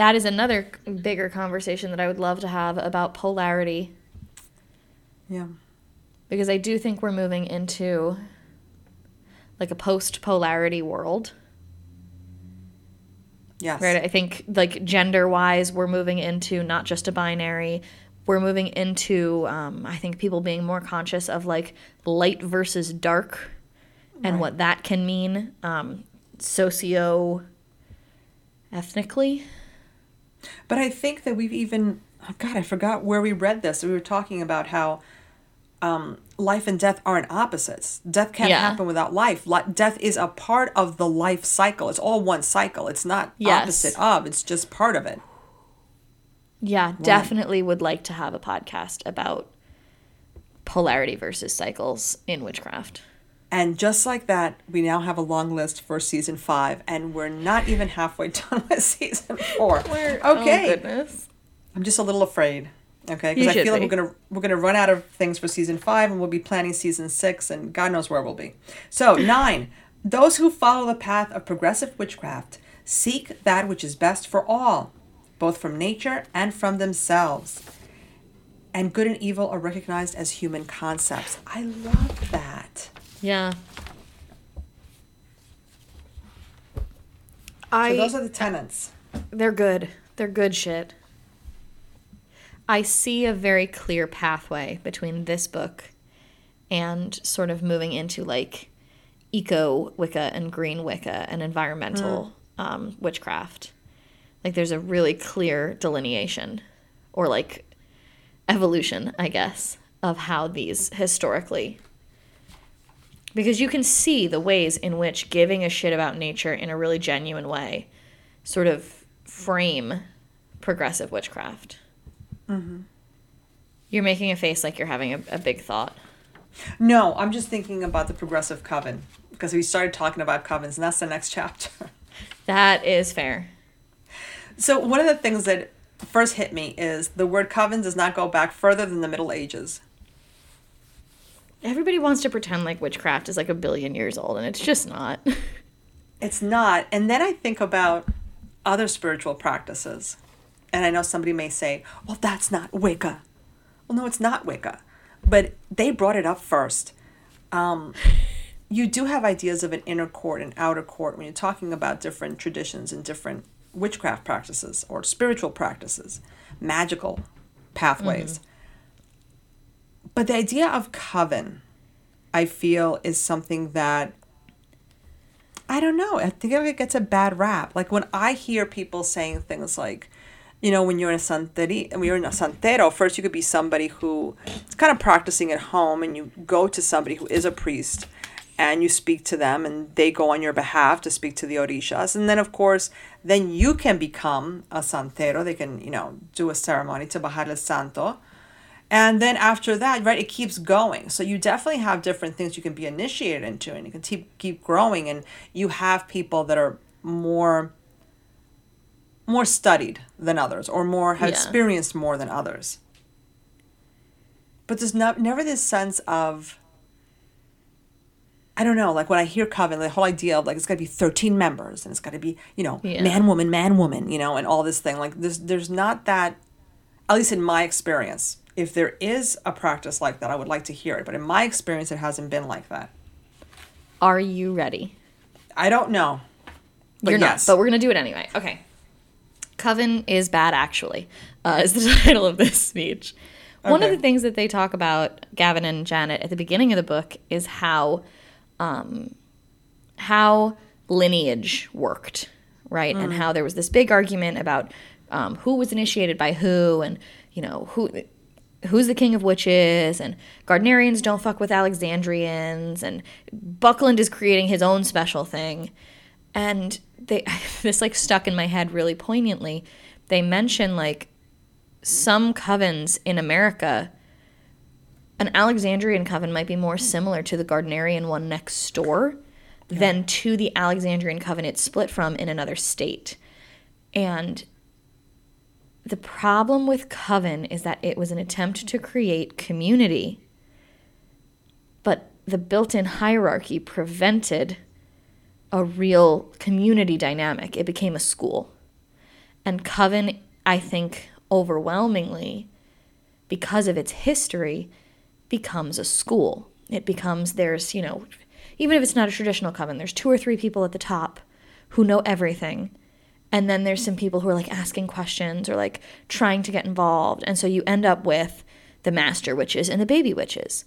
That is another bigger conversation that I would love to have about polarity yeah because I do think we're moving into like a post polarity world. yes Right? I think like gender wise, we're moving into not just a binary. We're moving into um, I think people being more conscious of like light versus dark and Right. what that can mean um, socio ethnically. But I think that we've even oh God, I forgot where we read this. We were talking about how um, life and death aren't opposites. Death can't Yeah. happen without life. Li- death is a part of the life cycle. It's all one cycle. It's not Yes. opposite of. It's just part of it. Yeah, definitely would like to have a podcast about polarity versus cycles in witchcraft. And just like that, we now have a long list for season five, and we're not even halfway [laughs] done with season four. [laughs] okay, Oh, goodness. I'm just a little afraid. Okay, because I feel like we're gonna we're gonna run out of things for season five, and we'll be planning season six, and God knows where we'll be. So [laughs] nine, those who follow the path of progressive witchcraft seek that which is best for all, both from nature and from themselves. And good and evil are recognized as human concepts. I love that. Yeah. I, So those are the tenants. they're good. They're good shit. I see a very clear pathway between this book and sort of moving into like eco Wicca and green Wicca and environmental um, witchcraft. Like there's a really clear delineation or like evolution, I guess, of how these historically. Because you can see the ways in which giving a shit about nature in a really genuine way sort of frame progressive witchcraft. Mm-hmm. You're making a face like you're having a, a big thought. No, I'm just thinking about the progressive coven because we started talking about covens, and that's the next [laughs] chapter. That is fair. So one of the things that first hit me is the word coven does not go back further than the Middle Ages. Everybody wants to pretend like witchcraft is like a billion years old, and it's just not. [laughs] It's not. And then I think about other spiritual practices. And I know somebody may say, well, that's not Wicca. Well, no, it's not Wicca. But they brought it up first. Um, [laughs] you do have ideas of an inner court and outer court when you're talking about different traditions and different witchcraft practices or spiritual practices, magical pathways. But the idea of coven, I feel, is something that I don't know. I think it gets a bad rap. Like when I hear people saying things like, you know, when you're in a santeri, when you're in a santero, first you could be somebody who is kind of practicing at home, and you go to somebody who is a priest, and you speak to them, and they go on your behalf to speak to the orishas, and then of course, then you can become a santero. They can, you know, do a ceremony to bajar el santo. And then after that, right, it keeps going. So you definitely have different things you can be initiated into, and you can keep keep growing. And you have people that are more more studied than others, or more have Yeah. experienced more than others. But there's not never this sense of I don't know, like when I hear coven, the whole idea of like it's got to be 13 members and it's got to be, you know, Yeah. man, woman, man, woman, you know, and all this thing. Like there's there's not that at least in my experience, if there is a practice like that, I would like to hear it. But in my experience, it hasn't been like that. Are you ready? I don't know. But You're yes. not, but we're gonna do it anyway. Okay. Coven is bad, actually, uh, is the [laughs] title of this speech. One of the things that they talk about, Gavin and Janet, at the beginning of the book is how um, how lineage worked, right? And how there was this big argument about um, who was initiated by who, and you know who who's the king of witches, and Gardnerians don't fuck with Alexandrians, and Buckland is creating his own special thing, and they [laughs] this like stuck in my head really poignantly. They mention like some covens in America, an Alexandrian coven might be more similar to the Gardnerian one next door than to the Alexandrian coven it split from in another state. And the problem with coven is that it was an attempt to create community, but the built in hierarchy prevented a real community dynamic. It became a school. And Coven, I think, overwhelmingly, because of its history, becomes a school. It becomes, there's, you know, even if it's not a traditional coven, there's two or three people at the top who know everything. And then there's some people who are like asking questions or like trying to get involved. And so you end up with the master witches and the baby witches.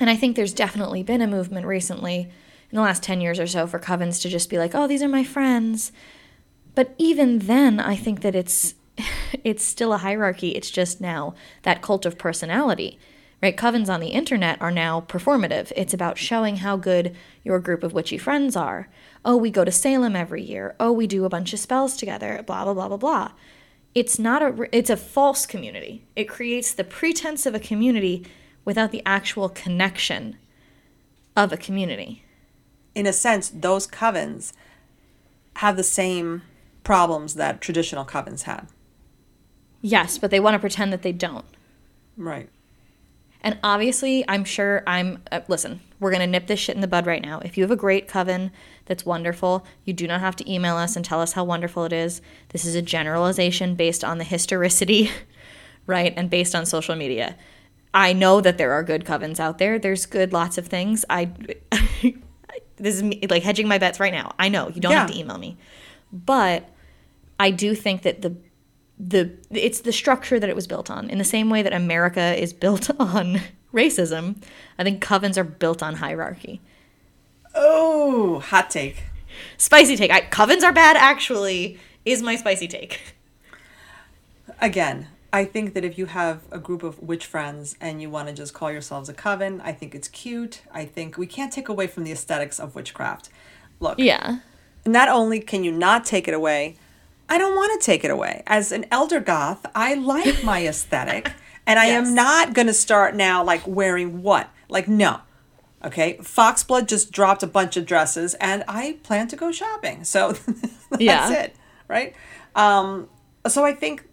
And I think there's definitely been a movement recently in the last 10 years or so for covens to just be like, oh, these are my friends. But even then, I think that it's [laughs] it's still a hierarchy. It's just now that cult of personality. Right? Covens on the internet are now performative. It's about showing how good your group of witchy friends are. Oh, we go to Salem every year. Oh, we do a bunch of spells together. Blah blah blah blah blah. It's not a it's a false community. It creates the pretense of a community without the actual connection of a community. In a sense, those covens have the same problems that traditional covens had. Yes, but they want to pretend that they don't. Right. And obviously, I'm sure I'm. Uh, listen, we're going to nip this shit in the bud right now. If you have a great coven that's wonderful, you do not have to email us and tell us how wonderful it is. This is a generalization based on the historicity, [laughs] right? And based on social media. I know that there are good covens out there. There's good lots of things. I. [laughs] this is me, like hedging my bets right now. I know you don't have to email me. But I do think that the the it's the structure that it was built on in the same way that america is built [laughs] on racism i think covens are built on hierarchy Oh, hot take. spicy take I, covens are bad actually is my spicy take Again, I think that if you have a group of witch friends and you want to just call yourselves a coven, I think it's cute. I think we can't take away from the aesthetics of witchcraft. Look, yeah not only can you not take it away, I don't want to take it away. As an elder goth, I like my [laughs] aesthetic, and I Yes. am not going to start now like wearing what? Like, no. Okay, Foxblood just dropped a bunch of dresses, and I plan to go shopping. So [laughs] that's Yeah. it, right? Um, so I think,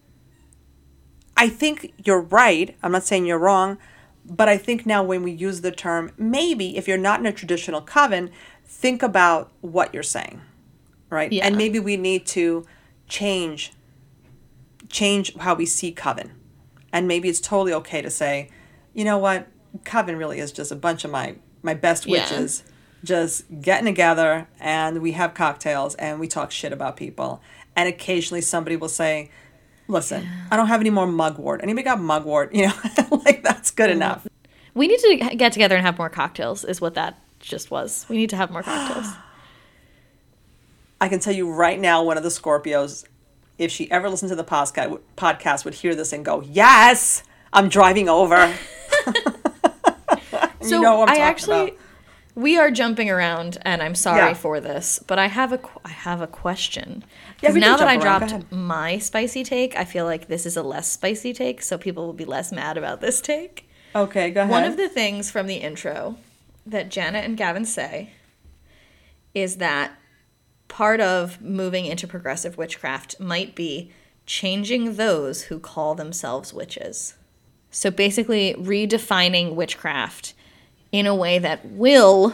I think you're right. I'm not saying you're wrong, but I think now when we use the term, maybe if you're not in a traditional coven, think about what you're saying, right? Yeah. And maybe we need to change change how we see coven. And maybe it's totally okay to say, you know what, coven really is just a bunch of my my best Yeah. witches just getting together and we have cocktails and we talk shit about people. And occasionally somebody will say, Listen, I don't have any more mugwort. Anybody got mugwort? [laughs] You know, [laughs] like that's good enough. we need to get together and have more cocktails is what that just was we need to have more cocktails [sighs] I can tell you right now, one of the Scorpios, if she ever listened to the podcast, podcast would hear this and go, "Yes, I'm driving over." [laughs] so you know i actually about. we are jumping around and i'm sorry Yeah. for this but i have a i have a question Yeah, 'Cause we can now that i around. Dropped my spicy take i feel like this is a less spicy take so people will be less mad about this take Okay, go ahead. One of the things from the intro that Janet and Gavin say is that part of moving into progressive witchcraft might be changing those who call themselves witches. So basically, redefining witchcraft in a way that will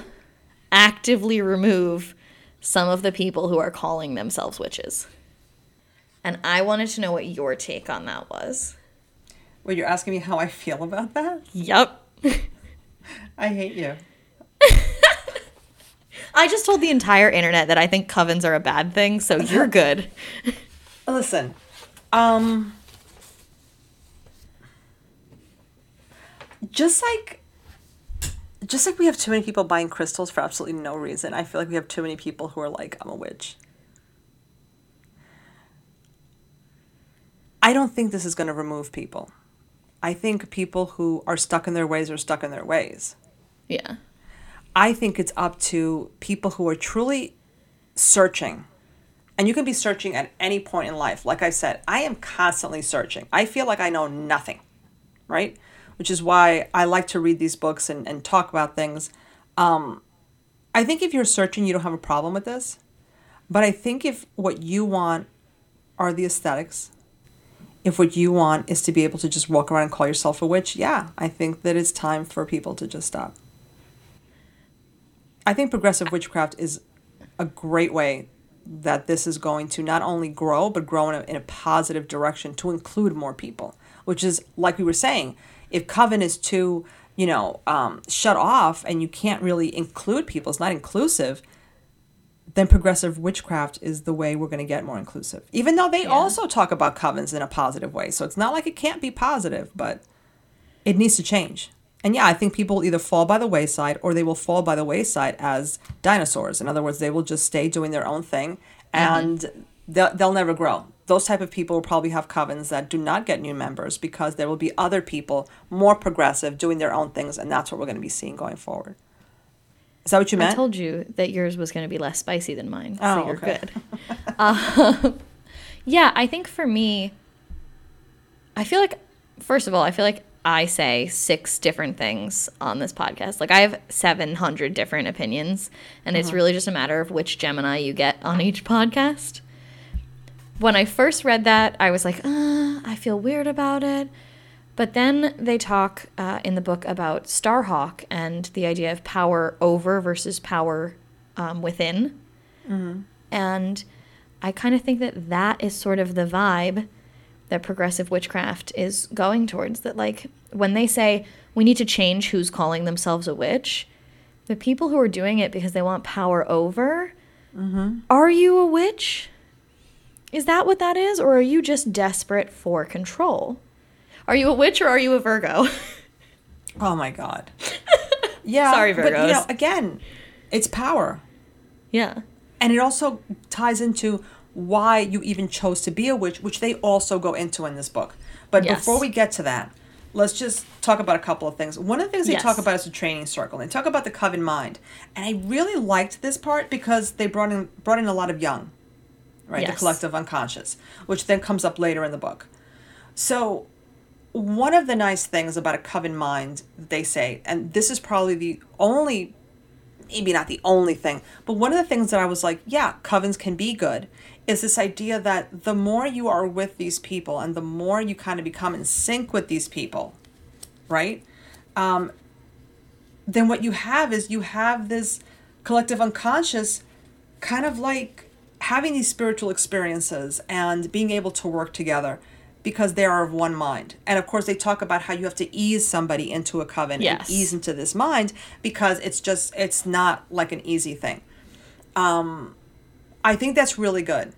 actively remove some of the people who are calling themselves witches. And I wanted to know what your take on that was. Well, you're asking me how I feel about that? Yep. [laughs] I hate you. [laughs] I just told the entire internet that I think covens are a bad thing, so you're [laughs] good. Listen, um, just like just like we have too many people buying crystals for absolutely no reason, I feel like we have too many people who are like, I'm a witch. I don't think this is going to remove people. I think people who are stuck in their ways are stuck in their ways. Yeah. I think it's up to people who are truly searching. And you can be searching at any point in life. Like I said, I am constantly searching. I feel like I know nothing, right? Which is why I like to read these books and, and talk about things. Um, I think if you're searching, you don't have a problem with this. But I think if what you want are the aesthetics, if what you want is to be able to just walk around and call yourself a witch, yeah, I think that it's time for people to just stop. I think progressive witchcraft is a great way that this is going to not only grow, but grow in a, in a positive direction to include more people, which is like we were saying, if Coven is too, you know, um, shut off and you can't really include people, it's not inclusive, then progressive witchcraft is the way we're going to get more inclusive. Even though they Yeah. also talk about covens in a positive way. So it's not like it can't be positive, but it needs to change. And yeah, I think people will either fall by the wayside or they will fall by the wayside as dinosaurs. In other words, they will just stay doing their own thing and they'll, they'll never grow. Those type of people will probably have covens that do not get new members because there will be other people more progressive doing their own things, and that's what we're going to be seeing going forward. Is that what you meant? I told you that yours was going to be less spicy than mine, Oh, so you're okay. good. um, yeah, I think for me, I feel like, first of all, I feel like I say six different things on this podcast. Like I have 700 different opinions, and it's really just a matter of which Gemini you get on each podcast. When I first read that, I was like, uh, I feel weird about it. But then they talk uh, in the book about Starhawk and the idea of power over versus power um, within. And I kind of think that that is sort of the vibe that progressive witchcraft is going towards. That, like, when they say we need to change who's calling themselves a witch, the people who are doing it because they want power over, are you a witch? Is that what that is? Or are you just desperate for control? Are you a witch or are you a Virgo? [laughs] Oh my god. [laughs] Yeah. Sorry, Virgos. But you know, again, it's power. yeah. And it also ties into why you even chose to be a witch, which they also go into in this book. But Yes. before we get to that, let's just talk about a couple of things. One of the things they Yes. talk about is the training circle. They talk about the coven mind. And I really liked this part because they brought in brought in a lot of young, right? The collective unconscious, which then comes up later in the book. So one of the nice things about a coven mind, they say, and this is probably the only, maybe not the only thing, but one of the things that I was like, yeah, covens can be good, is this idea that the more you are with these people and the more you kind of become in sync with these people, right? Um, then what you have is you have this collective unconscious kind of like having these spiritual experiences and being able to work together because they are of one mind. And of course, they talk about how you have to ease somebody into a coven Yes. and ease into this mind because it's just, it's not like an easy thing. Um, I think that's really good.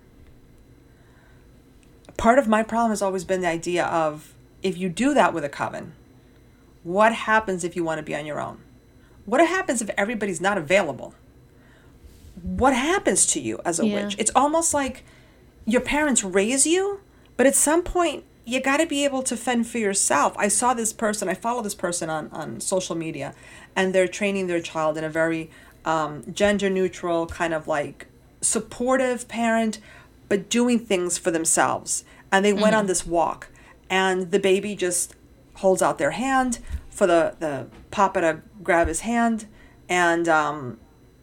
Part of my problem has always been the idea of if you do that with a coven, what happens if you want to be on your own? What happens if everybody's not available? What happens to you as a Yeah. witch? It's almost like your parents raise you, but at some point you got to be able to fend for yourself. I saw this person, I follow this person on, on social media, and they're training their child in a very um, gender neutral, kind of like supportive parent, but doing things for themselves. And they went on this walk, and the baby just holds out their hand for the, the papa to grab his hand, and um,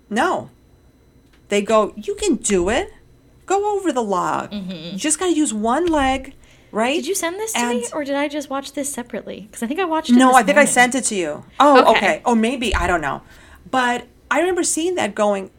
no, they go, You can do it. Go over the log. You just got to use one leg, right? Mm-hmm. Did you send this to me, or did I just watch this separately? Because I think I watched it. No, I think I sent it to you. Oh, Okay. okay. Oh, maybe. I don't know. But I remember seeing that going,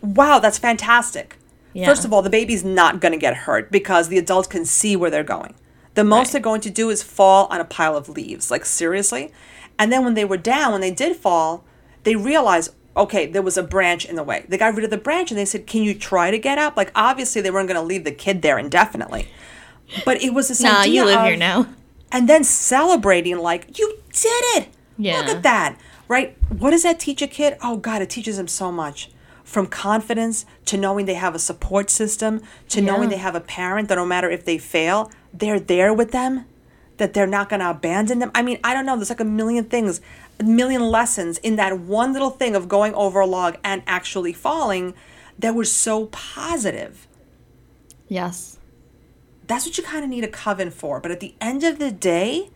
wow, that's fantastic. Yeah. First of all, the baby's not going to get hurt because the adult can see where they're going. The most Right. they're going to do is fall on a pile of leaves. Like, seriously? And then when they were down, when they did fall, they realized, okay, there was a branch in the way. They got rid of the branch and they said, can you try to get up? Like, obviously, they weren't going to leave the kid there indefinitely. But it was this Nah, idea you live of, here now. and then celebrating like you did it Yeah. Look at that, right? What does that teach a kid? Oh, God, it teaches them so much. From confidence to knowing they have a support system to knowing they have a parent that no matter if they fail, they're there with them, that they're not going to abandon them. I mean, I don't know. There's like a million things, a million lessons in that one little thing of going over a log and actually falling that was so positive Yes. that's what you kind of need a coven for. But at the end of the day,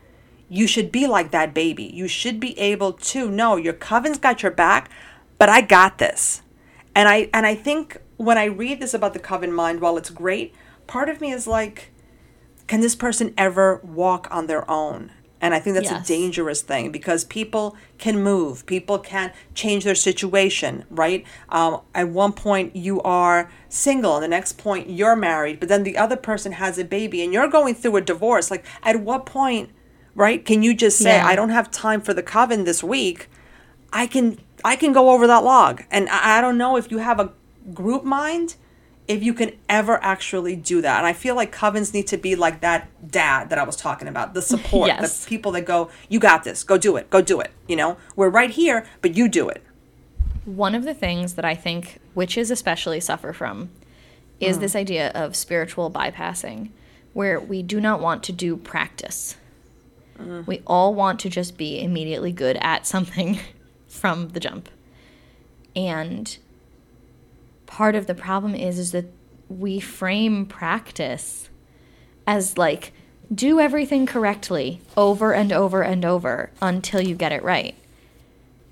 you should be like that baby. You should be able to know your coven's got your back, but I got this. And I and I think when I read this about the coven mind, while it's great, part of me is like, can this person ever walk on their own? And I think that's Yes. a dangerous thing because people can move, people can change their situation, right? Um, at one point, you are single, and the next point, you're married, but then the other person has a baby, and you're going through a divorce. Like, at what point, right? Can you just say, Yeah. "I don't have time for the coven this week"? I can I can go over that log, and I, I don't know if you have a group mind if you can ever actually do that. And I feel like covens need to be like that dad that I was talking about, the support, Yes. the people that go, you got this, go do it, go do it. You know, we're right here, but you do it. One of the things that I think witches especially suffer from is hmm. this idea of spiritual bypassing, where we do not want to do practice. Mm. We all want to just be immediately good at something [laughs] from the jump. And part of the problem is is that we frame practice as like do everything correctly over and over and over until you get it right.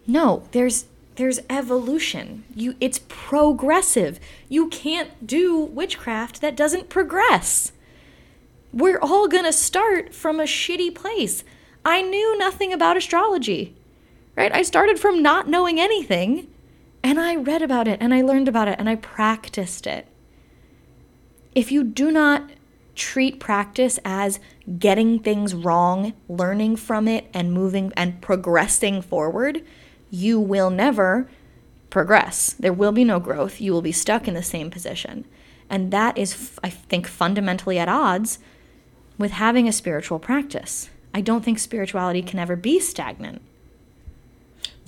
No, there's there's evolution. You it's progressive. You can't do witchcraft that doesn't progress. We're all going to start from a shitty place. I knew nothing about astrology. Right? I started from not knowing anything and I read about it and I learned about it and I practiced it. If you do not treat practice as getting things wrong, learning from it, and moving and progressing forward, you will never progress. There will be no growth. You will be stuck in the same position. And that is, I think, fundamentally at odds with having a spiritual practice. I don't think spirituality can ever be stagnant.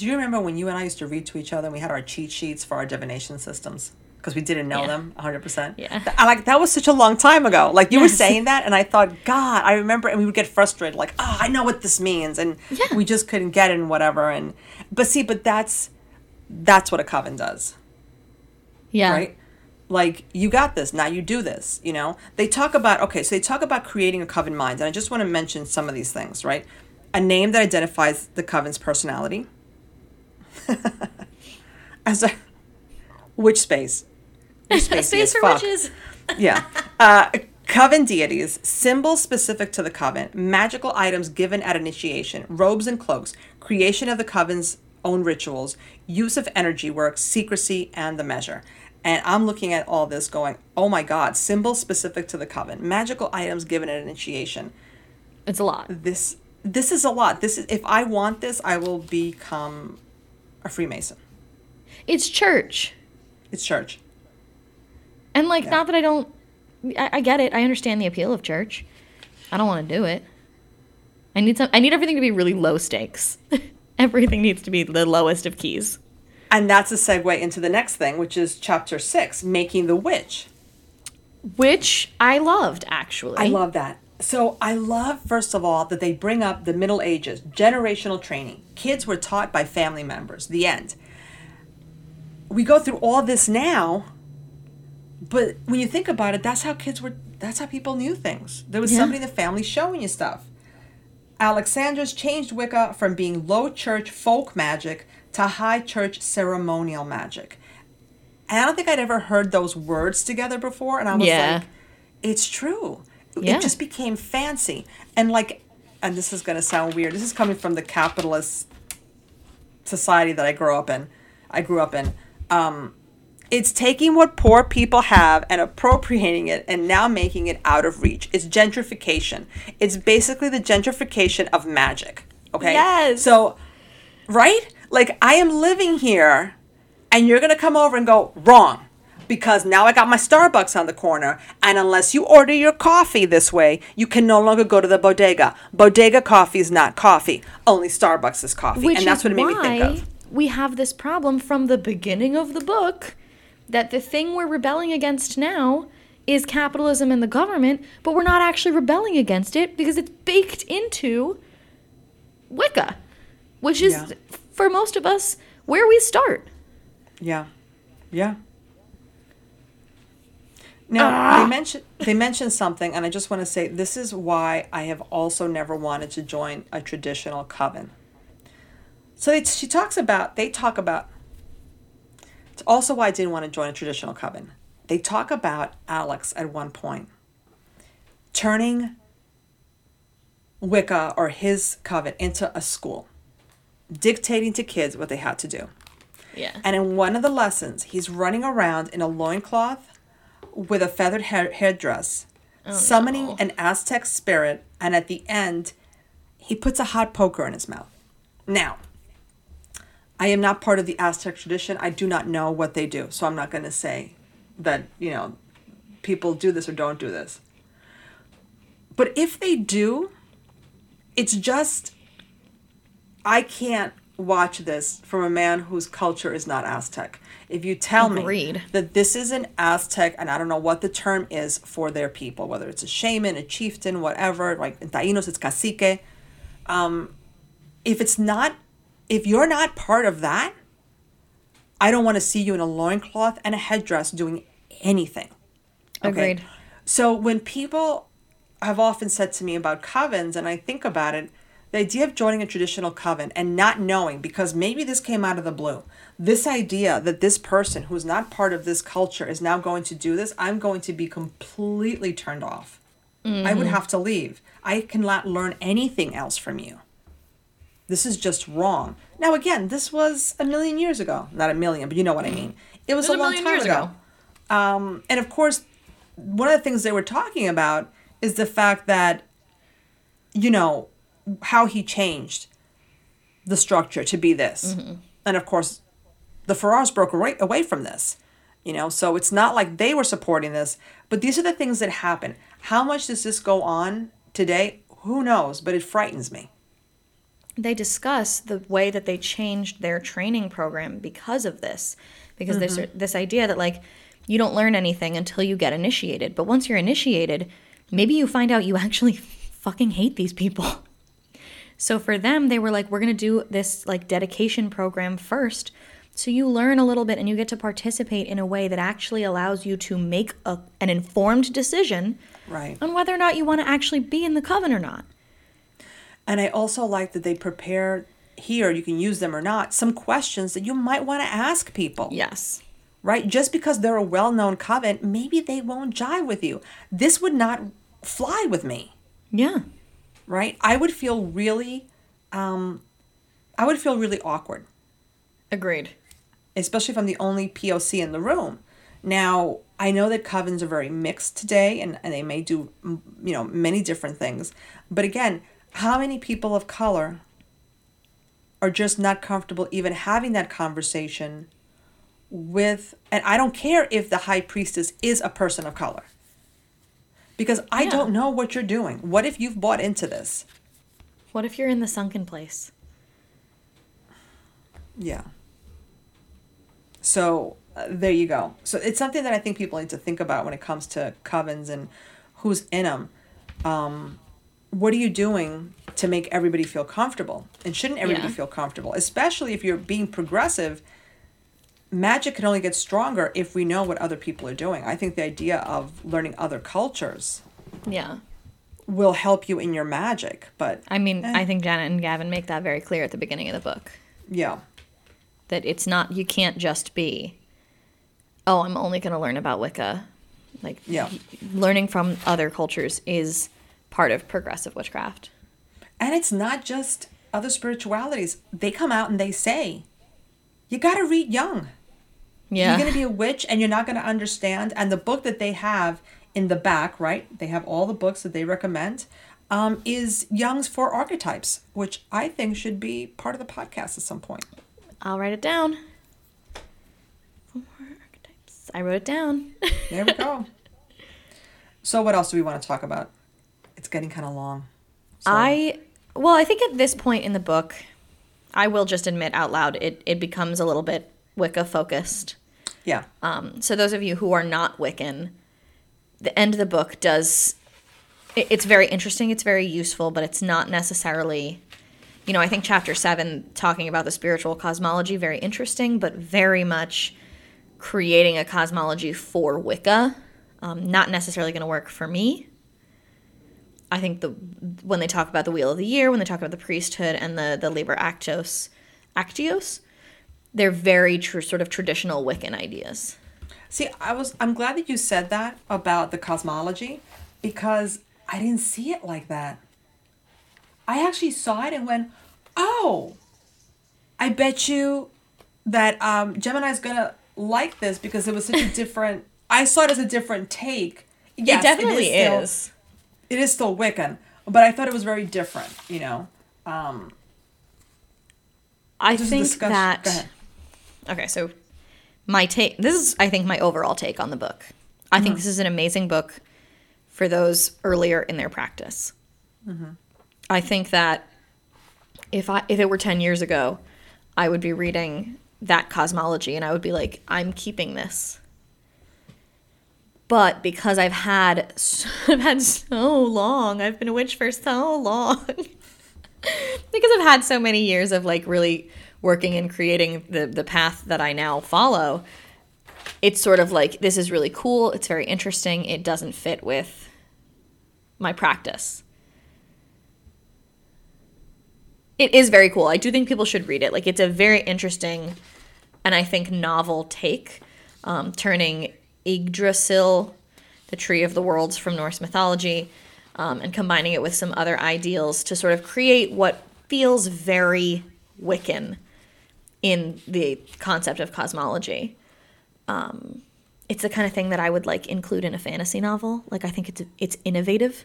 Do you remember when you and I used to read to each other and we had our cheat sheets for our divination systems? Because we didn't know Yeah. them 100%. Yeah. I like that was such a long time ago. Like you were [laughs] saying that, and I thought, God, I remember, and we would get frustrated, like, oh, I know what this means, and Yeah. we just couldn't get it and whatever. And but see, but that's that's what a coven does. Yeah. right? Like you got this. Now you do this. You know, they talk about okay, so they talk about creating a coven mind, and I just want to mention some of these things, right? A name that identifies the coven's personality. [laughs] As a which space? Which spacey Space [laughs] for fuck. witches. [laughs] Yeah. Uh, coven deities, symbols specific to the coven, magical items given at initiation, robes and cloaks, creation of the coven's own rituals, use of energy work, secrecy, and the measure. And I'm looking at all this going, oh my God, symbols specific to the coven, magical items given at initiation. It's a lot. This this is a lot. This is if I want this, I will become a Freemason. It's church. It's church. And like, Yeah. not that I don't, I, I get it. I understand the appeal of church. I don't want to do it. I need some. I need everything to be really low stakes. [laughs] everything needs to be the lowest of keys. And that's a segue into the next thing, which is chapter six, making the witch. Which I loved actually. I love that. So I love, first of all, that they bring up the Middle Ages, generational training. Kids were taught by family members. The end. We go through all this now, but when you think about it, that's how kids were. That's how people knew things. There was Yeah. somebody in the family showing you stuff. Alex Sanders changed Wicca from being low church folk magic to high church ceremonial magic. And I don't think I'd ever heard those words together before. And I was Yeah. like, it's true. Yeah. It just became fancy. And like, and this is going to sound weird. This is coming from the capitalist society that I grew up in. I grew up in. Um, it's taking what poor people have and appropriating it and now making it out of reach. It's gentrification. It's basically the gentrification of magic. Okay? Yes. So, right? Like, I am living here and you're going to come over and go, wrong. Because now I got my Starbucks on the corner, and unless you order your coffee this way, you can no longer go to the bodega. Bodega coffee is not coffee. Only Starbucks is coffee, Which and that's what it made me think of. we have this problem from the beginning of the book that the thing we're rebelling against now is capitalism and the government, but we're not actually rebelling against it because it's baked into Wicca, which is Yeah. for most of us where we start. Yeah, yeah. Now ah! they mentioned they mentioned something, and I just want to say this is why I have also never wanted to join a traditional coven. So they, she talks about they talk about. It's also why I didn't want to join a traditional coven. They talk about Alex at one point turning Wicca or his coven into a school, dictating to kids what they had to do. Yeah. And in one of the lessons, he's running around in a loincloth with a feathered hair- headdress, oh, summoning no. an Aztec spirit, and at the end, he puts a hot poker in his mouth. Now, I am not part of the Aztec tradition. I do not know what they do, so I'm not going to say that, you know, people do this or don't do this. But if they do, it's just I can't watch this from a man whose culture is not Aztec. If you tell me that this is an Aztec, and I don't know what the term is for their people, whether it's a shaman, a chieftain, whatever, like in Taínos it's cacique. Um, if it's not, if you're not part of that, I don't want to see you in a loincloth and a headdress doing anything. Agreed. So when people have often said to me about covens, and I think about it, the idea of joining a traditional coven and not knowing, because maybe this came out of the blue, this idea that this person who's not part of this culture is now going to do this, I'm going to be completely turned off. I would have to leave. I cannot learn anything else from you. This is just wrong. Now, again, this was a million years ago. Not a million, but you know what I mean. It was, was a, long time ago. ago. Um, and of course, one of the things they were talking about is the fact that, you know, how he changed the structure to be this. And of course, the Farrars broke away, away from this. You know, so it's not like they were supporting this, but these are the things that happen. How much does this go on today? Who knows? But it frightens me. they discuss the way that they changed their training program because of this because there's mm-hmm. this idea that like you don't learn anything until you get initiated but once you're initiated maybe you find out you actually [laughs] fucking hate these people [laughs] so for them they were like we're going to do this like dedication program first so you learn a little bit and you get to participate in a way that actually allows you to make a, an informed decision Right. on whether or not you want to actually be in the coven or not And I also like that they prepare here, you can use them or not, some questions that you might want to ask people. yes Right? Just because they're a well known coven, maybe they won't jive with you. This would not fly with me. yeah Right? I would feel really um I would feel really awkward, agreed especially if I'm the only POC in the room. Now, I know that covens are very mixed today and, and they may do, you know, many different things. But again, how many people of color are just not comfortable even having that conversation with, and I don't care if the high priestess is a person of color. Because I Yeah. don't know what you're doing. What if you've bought into this? What if you're in the sunken place? Yeah. So uh, there you go. So it's something that I think people need to think about when it comes to covens and who's in them. Um, what are you doing to make everybody feel comfortable? And shouldn't everybody Yeah. feel comfortable? Especially if you're being progressive. Magic can only get stronger if we know what other people are doing. I think the idea of learning other cultures Yeah. will help you in your magic. But I mean, Eh. I think Janet and Gavin make that very clear at the beginning of the book yeah, that it's not, you can't just be, oh, I'm only going to learn about Wicca. Like, Yeah. learning from other cultures is part of progressive witchcraft. And it's not just other spiritualities. They come out and they say, you got to read Jung. Yeah. You're going to be a witch and you're not going to understand. And the book that they have in the back, right? They have all the books that they recommend, um, is Jung's Four Archetypes, which I think should be part of the podcast at some point. I'll write it down. Four archetypes. I wrote it down. There we go. [laughs] so, what else do we want to talk about? It's getting kind of long. So, I well, I think at this point in the book, I will just admit out loud it it becomes a little bit Wicca focused. yeah. Um, so those of you who are not Wiccan, the end of the book does it, it's very interesting, it's very useful, but it's not necessarily you know, I think chapter 7 talking about the spiritual cosmology very interesting, but very much creating a cosmology for Wicca. Um, not necessarily going to work for me. I think the when they talk about the wheel of the year, when they talk about the priesthood and the the Liber Actos, Actios, they're very true, sort of traditional Wiccan ideas. See, I was I'm glad that you said that about the cosmology because I didn't see it like that. I actually saw it and went, "Oh, I bet you that um, Gemini's gonna like this because it was such a [laughs] different. I saw it as a different take. Yes, it definitely still- is. it is still Wiccan, but I thought it was very different. You know, um, I think discuss- that. Okay, so my take. This is, I think, my overall take on the book. I Mm-hmm. think this is an amazing book for those earlier in their practice. Mm-hmm. I think that if I if it were ten years ago, I would be reading that cosmology and I would be like, I'm keeping this. But because I've had so, [laughs] I've had so long, I've been a witch for so long. [laughs] because I've had so many years of like really working and creating the the path that I now follow, it's sort of like this is really cool, it's very interesting, it doesn't fit with my practice. It is very cool. I do think people should read it. Like it's a very interesting and I think novel take, um, turning Yggdrasil, the tree of the worlds from Norse mythology, um, and combining it with some other ideals to sort of create what feels very Wiccan in the concept of cosmology. Um, it's the kind of thing that I would like include in a fantasy novel. Like I think it's it's innovative,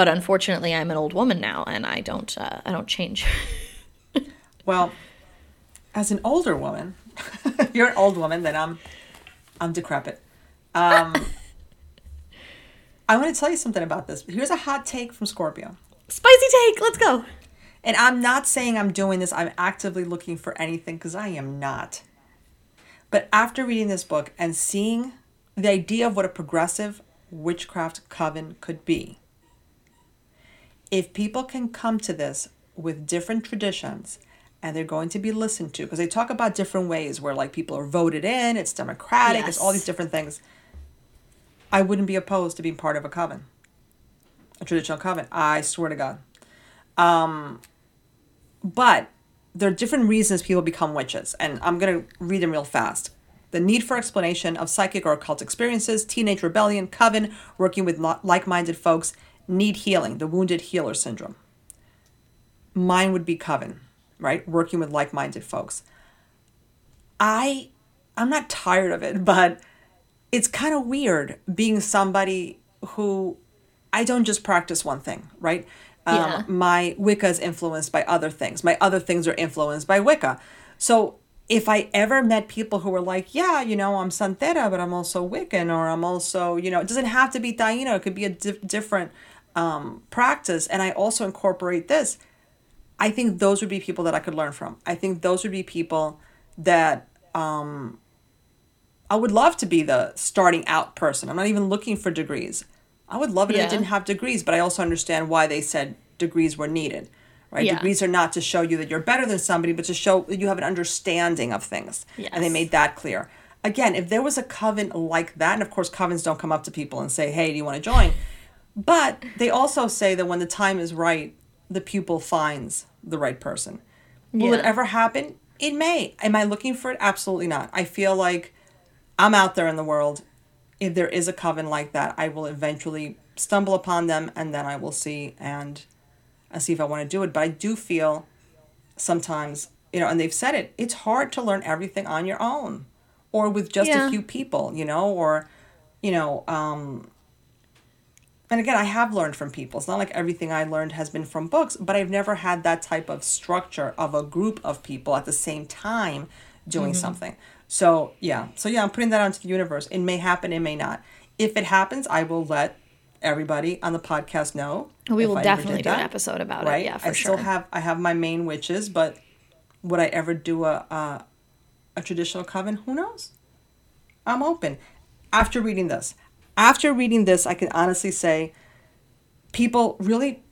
but unfortunately, I'm an old woman now, and I don't uh, I don't change. [laughs] Well, as an older woman, [laughs] you're an old woman, then I'm I'm decrepit. Um, I want to tell you something about this. Here's a hot take from Scorpio. Spicy take. Let's go. And I'm not saying I'm doing this, I'm actively looking for anything because I am not. But after reading this book and seeing the idea of what a progressive witchcraft coven could be, if people can come to this with different traditions and they're going to be listened to, because they talk about different ways where like people are voted in, it's democratic, it's all these different things. I wouldn't be opposed to being part of a coven, a traditional coven. I swear to God. Um, but there are different reasons people become witches, and I'm going to read them real fast. The need for explanation of psychic or occult experiences, teenage rebellion, coven, working with like minded folks, need healing, the wounded healer syndrome. Mine would be coven, right? Working with like minded folks. I I'm not tired of it, [laughs] but it's kind of weird being somebody who I don't just practice one thing, right? Yeah. Um, my Wicca is influenced by other things. My other things are influenced by Wicca. So if I ever met people who were like, yeah, you know, I'm Santera, but I'm also Wiccan, or I'm also, you know, it doesn't have to be Taino, it could be a di- different um, practice. And I also incorporate this. I think those would be people that I could learn from. I think those would be people that um, I would love to be the starting out person. I'm not even looking for degrees. I would love it if I didn't have degrees, but I also understand why they said degrees were needed. Right? Yeah. Degrees are not to show you that you're better than somebody, but to show that you have an understanding of things. And they made that clear. Again, if there was a coven like that, and of course covens don't come up to people and say, "Hey, do you want to join?" But they also say that when the time is right, the pupil finds the right person. Will it ever happen? It may. Am I looking for it? Absolutely not. I feel like I'm out there in the world. If there is a coven like that, I will eventually stumble upon them and then I will see and and see if I want to do it. But I do feel sometimes, you know, and they've said it, it's hard to learn everything on your own or with just Yeah. a few people, you know, or you know, um and again, I have learned from people. It's not like everything I learned has been from books, but I've never had that type of structure of a group of people at the same time doing mm-hmm. something. So yeah, so yeah, I'm putting that out into the universe. It may happen, it may not. If it happens, I will let everybody on the podcast know. We will I definitely do an episode about Right? it. Yeah, for I sure. I still have I have my main witches, but would I ever do a a, a traditional coven? Who knows? I'm open. After reading this, after reading this, I can honestly say, people really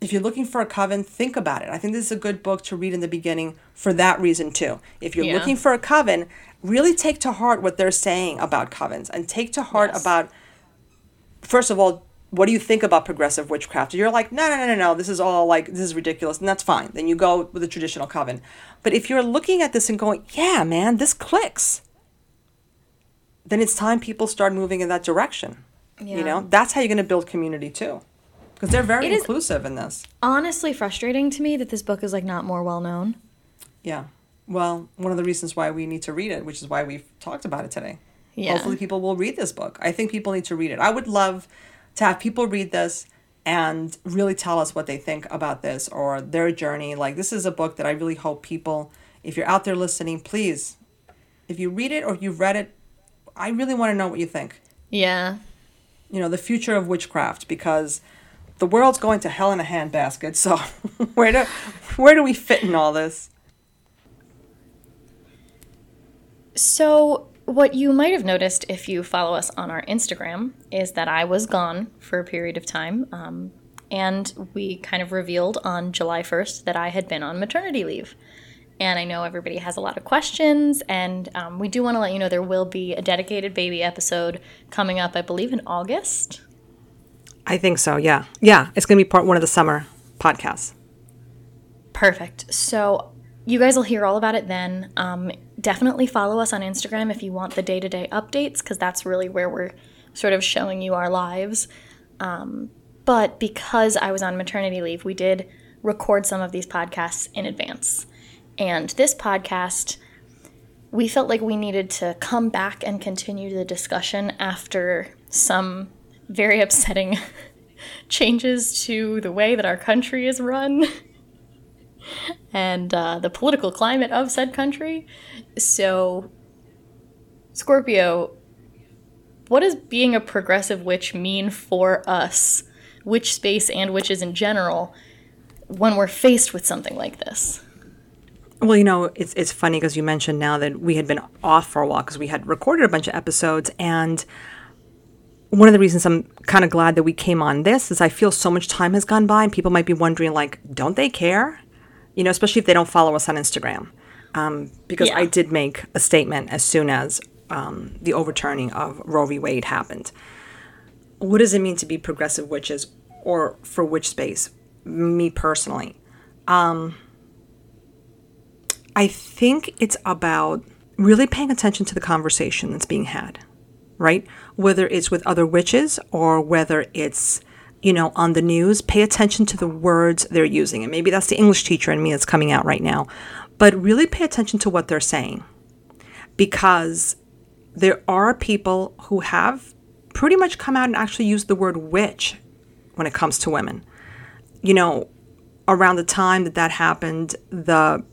if you're looking for a coven, think about it. I think this is a good book to read in the beginning for that reason too. If you're Yeah. looking for a coven, really take to heart what they're saying about covens and take to heart Yes. about first of all, what do you think about progressive witchcraft? You're like, no, no, no, no, no, this is all like, this is ridiculous, and that's fine. Then you go with a traditional coven. But if you're looking at this and going, yeah, man, this clicks, then it's time people start moving in that direction. Yeah. You know, that's how you're going to build community too. Because they're very It inclusive in this. Honestly, frustrating to me that this book is like not more well known. Yeah. Well, one of the reasons why we need to read it, which is why we've talked about it today. Yeah. Hopefully, people will read this book. I think people need to read it. I would love to have people read this and really tell us what they think about this or their journey. Like, this is a book that I really hope people, if you're out there listening, please, if you read it or you've read it, I really want to know what you think. Yeah. You know, the future of witchcraft, because the world's going to hell in a handbasket. So, [laughs] where do where do we fit in all this? So, what you might have noticed if you follow us on our Instagram is that I was gone for a period of time. Um, and we kind of revealed on July 1st that I had been on maternity leave. And I know everybody has a lot of questions, and um, we do want to let you know there will be a dedicated baby episode coming up, I believe, in August. I think so. Yeah, yeah. It's gonna be part one of the summer podcasts. Perfect. So you guys will hear all about it then. Um, definitely follow us on Instagram if you want the day to day updates, because that's really where we're sort of showing you our lives. Um, but because I was on maternity leave, we did record some of these podcasts in advance. And this podcast, we felt like we needed to come back and continue the discussion after some very upsetting [laughs] changes to the way that our country is run. [laughs] and uh, the political climate of said country. So, Scorpio, what does being a progressive witch mean for us, witch space and witches in general, when we're faced with something like this? Well, you know, it's it's funny because you mentioned now that we had been off for a while because we had recorded a bunch of episodes, and one of the reasons I'm kind of glad that we came on this is I feel so much time has gone by, and people might be wondering, like, don't they care? You know, especially if they don't follow us on Instagram, um, because Yeah. I did make a statement as soon as um, the overturning of Roe v. Wade happened. What does it mean to be progressive witches or for witch space? Me personally, I think it's about really paying attention to the conversation that's being had, right? Whether it's with other witches or whether it's, you know, on the news, pay attention to the words they're using. And maybe that's the English teacher in me that's coming out right now. But really pay attention to what they're saying because there are people who have pretty much come out and actually used the word witch when it comes to women. You know, around the time that that happened, the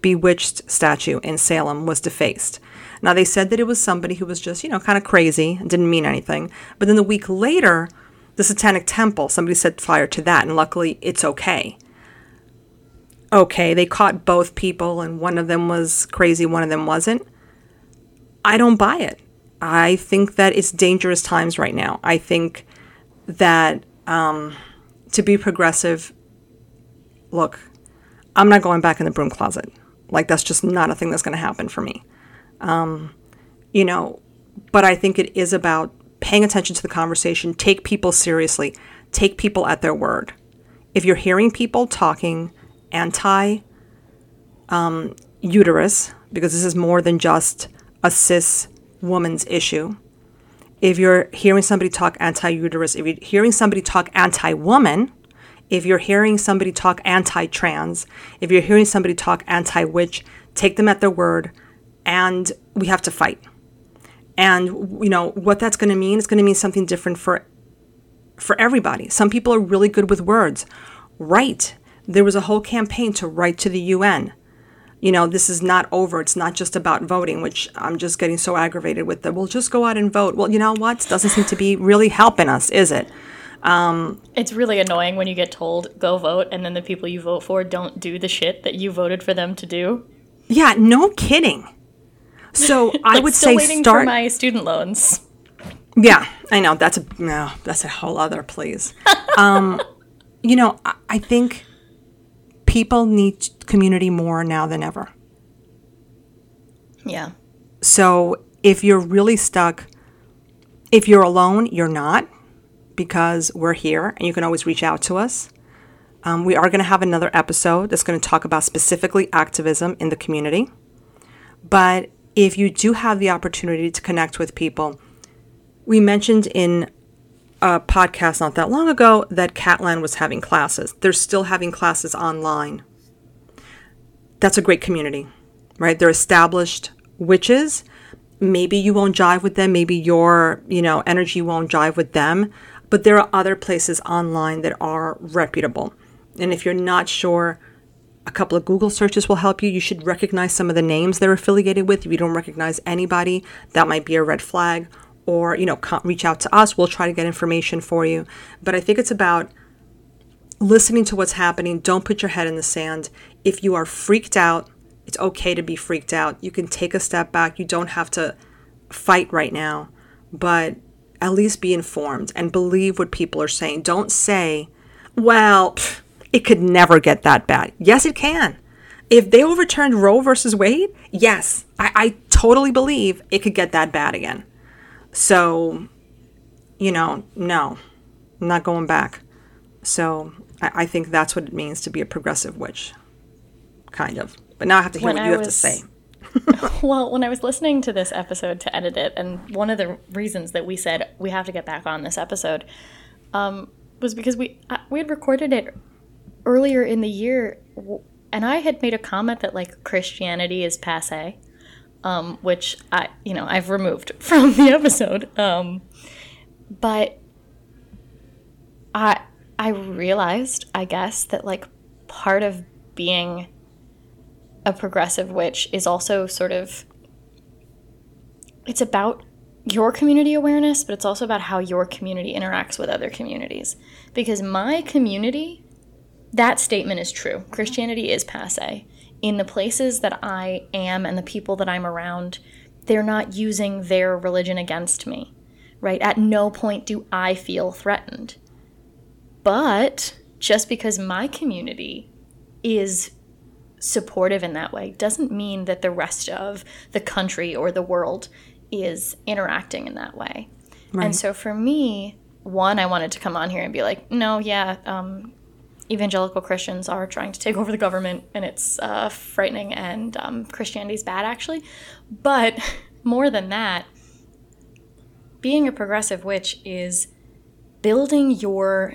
bewitched statue in Salem was defaced. Now, they said that it was somebody who was just, you know, kind of crazy and didn't mean anything. But then the week later, the Satanic Temple, somebody set fire to that, and luckily it's okay. Okay, they caught both people, and one of them was crazy, one of them wasn't. I don't buy it. I think that it's dangerous times right now. I think that um, to be progressive, look, I'm not going back in the broom closet. Like that's just not a thing that's going to happen for me. Um, you know, but I think it is about paying attention to the conversation, take people seriously, take people at their word. If you're hearing people talking anti um, uterus, because this is more than just a cis woman's issue, if you're hearing somebody talk anti uterus, if you're hearing somebody talk anti woman, if you're hearing somebody talk anti trans, if you're hearing somebody talk anti witch, take them at their word and we have to fight. And you know what that's going to mean? It's going to mean something different for for everybody. Some people are really good with words. Write. There was a whole campaign to write to the UN. you know, this is not over. It's not just about voting, which I'm just getting so aggravated with the, well, just go out and vote. Well, you know what? Doesn't seem to be really helping us, is it? Um, it's really annoying when you get told go vote and then the people you vote for don't do the shit that you voted for them to do. Yeah, no kidding. So [laughs] I like would say waiting start for my student loans. Yeah, I know that's a no, that's a whole other please. [laughs] um, you know, I, I think people need community more now than ever. Yeah. So if you're really stuck, if you're alone, you're not because we're here and you can always reach out to us. Um, we are going to have another episode that's going to talk about specifically activism in the community. But if you do have the opportunity to connect with people, we mentioned in a podcast not that long ago that Catland was having classes. They're still having classes online. That's a great community, right? They're established witches. Maybe you won't jive with them. Maybe your, you know, energy won't jive with them. But there are other places online that are reputable. And if you're not sure, a couple of Google searches will help you. You should recognize some of the names they're affiliated with. If you don't recognize anybody, that might be a red flag. Or, you know, reach out to us. We'll try to get information for you. But I think it's about listening to what's happening. Don't put your head in the sand. If you are freaked out, it's okay to be freaked out. You can take a step back. You don't have to fight right now. But at least be informed and believe what people are saying. Don't say, well, pff, it could never get that bad. Yes, it can. If they overturned Roe versus Wade, yes, I, I totally believe it could get that bad again. So, you know, no, I'm not going back. So I, I, think that's what it means to be a progressive witch, kind of. But now I have to hear when what you have to say. [laughs] well, when I was listening to this episode to edit it, and one of the reasons that we said we have to get back on this episode um, was because we uh, we had recorded it earlier in the year, and I had made a comment that like Christianity is passe, um, which I you know I've removed [laughs] from the episode, um, but I I realized I guess that like part of being a progressive witch is also sort of it's about your community awareness, but it's also about how your community interacts with other communities. Because my community, that statement is true. Christianity is passe. In the places that I am and the people that I'm around, they're not using their religion against me, right? At no point do I feel threatened. But just because my community is supportive in that way doesn't mean that the rest of the country or the world is interacting in that way. Right. And so for me, one, I wanted to come on here and be like, no, yeah, um, evangelical Christians are trying to take over the government and it's uh, frightening and um, Christianity's bad, actually. But [laughs] more than that, being a progressive witch is building your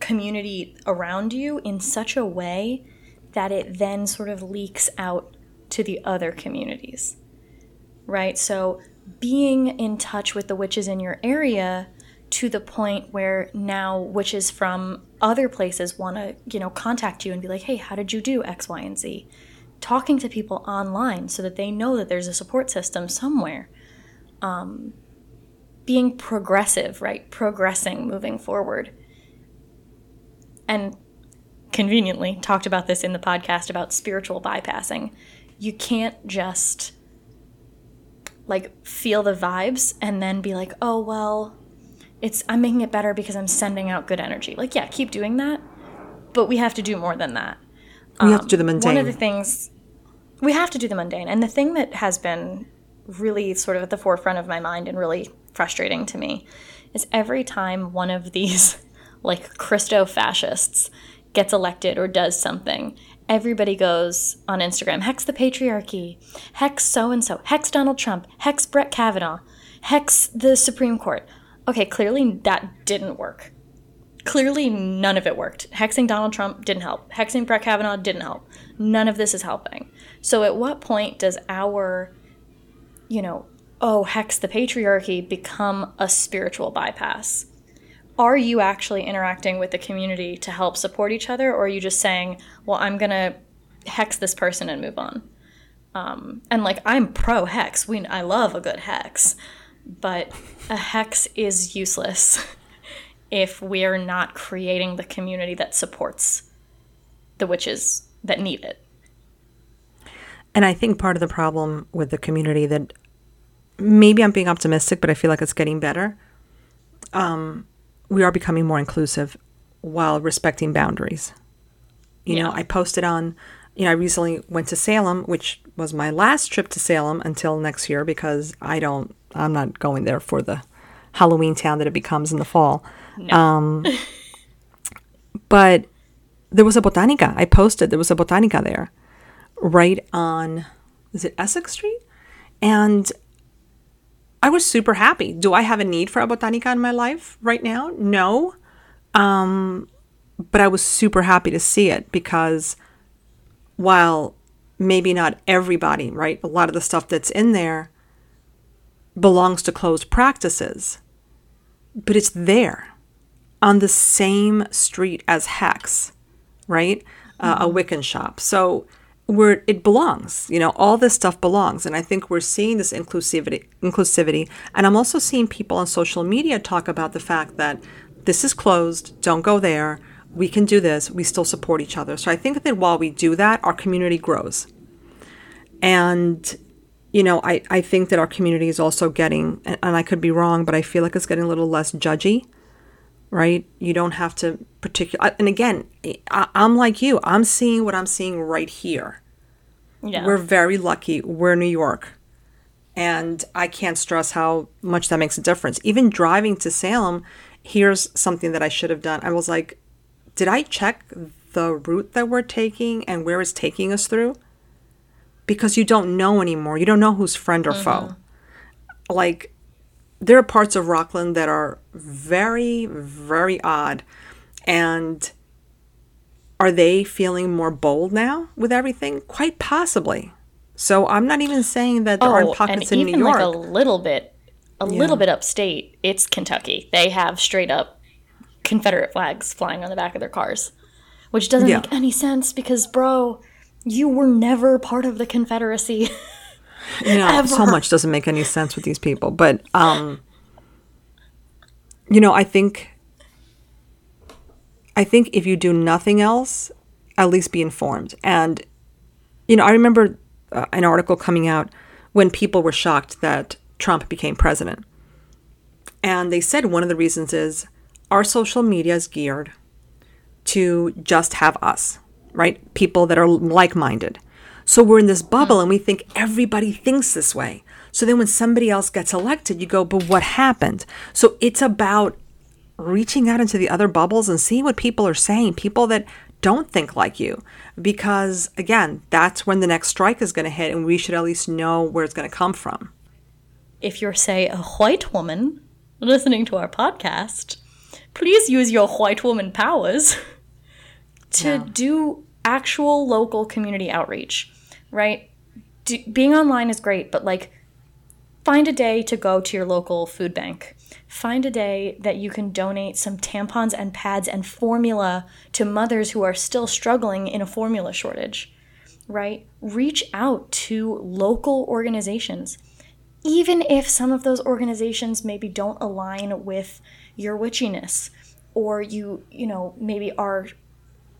community around you in such a way that it then sort of leaks out to the other communities, right? So being in touch with the witches in your area to the point where now witches from other places want to, you know, contact you and be like, hey, how did you do X, Y, and Z? Talking to people online so that they know that there's a support system somewhere. Um, being progressive, right? Progressing, moving forward. And conveniently talked about this in the podcast about spiritual bypassing. You can't just like feel the vibes and then be like, "Oh, well, it's I'm making it better because I'm sending out good energy." Like, yeah, keep doing that, but we have to do more than that. We um, have to do the mundane. One of the things we have to do the mundane. And the thing that has been really sort of at the forefront of my mind and really frustrating to me is every time one of these [laughs] like Christo fascists gets elected or does something, everybody goes on Instagram, hex the patriarchy, hex so and so, hex Donald Trump, hex Brett Kavanaugh, hex the Supreme Court. Okay, clearly that didn't work. Clearly none of it worked. Hexing Donald Trump didn't help. Hexing Brett Kavanaugh didn't help. None of this is helping. So at what point does our, you know, oh, hex the patriarchy become a spiritual bypass? Are you actually interacting with the community to help support each other or are you just saying well i'm going to hex this person and move on. Um, and like I'm pro hex. We I love a good hex, but a hex is useless [laughs] if we're not creating the community that supports the witches that need it. And I think part of the problem with the community that maybe I'm being optimistic, but I feel like it's getting better. Um, we are becoming more inclusive while respecting boundaries. You yeah. know, I posted on, you know, I recently went to Salem, which was my last trip to Salem until next year because I don't, I'm not going there for the Halloween town that it becomes in the fall. No. Um, [laughs] but there was a botanica. I posted there was a botanica there, right on, is it Essex Street? And I was super happy. Do I have a need for a botanica in my life right now? No. Um, but I was super happy to see it because while maybe not everybody, right, a lot of the stuff that's in there belongs to closed practices, but it's there on the same street as Hex, right? Uh, a mm-hmm. Wiccan shop. So where it belongs, you know, all this stuff belongs. And I think we're seeing this inclusivity inclusivity. And I'm also seeing people on social media talk about the fact that this is closed, don't go there. We can do this. We still support each other. So I think that while we do that, our community grows. And you know, I, I think that our community is also getting, and I could be wrong, but I feel like it's getting a little less judgy right? You don't have to particular. And again, I, am like you. I'm seeing what I'm seeing right here. Yeah. We're very lucky. We're New York. And I can't stress how much that makes a difference. Even driving to Salem, here's something that I should have done. I was like, did I check the route that we're taking and where it's taking us through? Because you don't know anymore. You don't know who's friend or mm-hmm. foe. Like, there are parts of Rockland that are very, very odd. And are they feeling more bold now with everything? Quite possibly. So I'm not even saying that there oh, aren't pockets in New York. Like a little bit, a yeah. little bit upstate, it's Kentucky. They have straight up Confederate flags flying on the back of their cars, which doesn't yeah. make any sense because, bro, you were never part of the Confederacy. [laughs] you know, so much doesn't make any sense with these people. But um, you know, I think I think if you do nothing else, at least be informed. And you know, I remember uh, an article coming out when people were shocked that Trump became president. And they said one of the reasons is our social media is geared to just have us, right? People that are like minded. So we're in this hmm. bubble and we think everybody thinks this way. So then when somebody else gets elected, you go, but what happened? So it's about reaching out into the other bubbles and seeing what people are saying, people that don't think like you. Because again, that's when the next strike is going to hit and we should at least know where it's going to come from. If you're, say, a white woman listening to our podcast, please use your white woman powers [laughs] to yeah. do actual local community outreach right? Being online is great, but like find a day to go to your local food bank. Find a day that you can donate some tampons and pads and formula to mothers who are still struggling in a formula shortage, right? Reach out to local organizations. Even if some of those organizations maybe don't align with your witchiness or you, you know, maybe are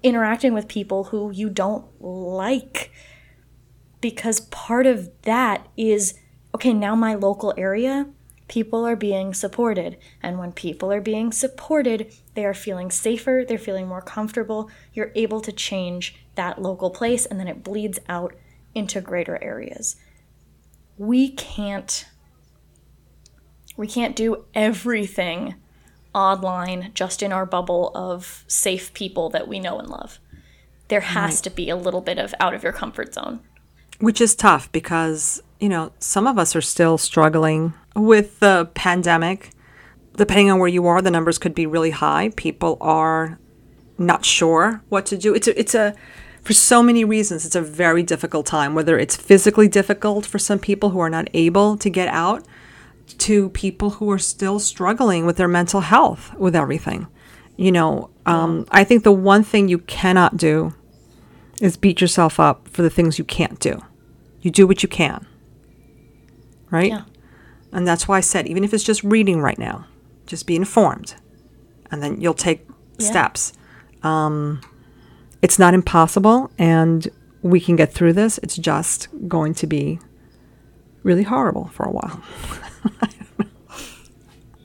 interacting with people who you don't like because part of that is okay, now my local area, people are being supported. And when people are being supported, they are feeling safer, they're feeling more comfortable. You're able to change that local place, and then it bleeds out into greater areas. We can't we can't do everything online just in our bubble of safe people that we know and love. There has right. to be a little bit of out of your comfort zone. Which is tough because, you know, some of us are still struggling with the pandemic. Depending on where you are, the numbers could be really high. People are not sure what to do. It's a, it's a, for so many reasons, it's a very difficult time, whether it's physically difficult for some people who are not able to get out to people who are still struggling with their mental health with everything. You know, um, I think the one thing you cannot do is beat yourself up for the things you can't do. You do what you can. Right? Yeah. And that's why I said, even if it's just reading right now, just be informed. And then you'll take Yeah. steps. Um, it's not impossible, and we can get through this. It's just going to be really horrible for a while. [laughs]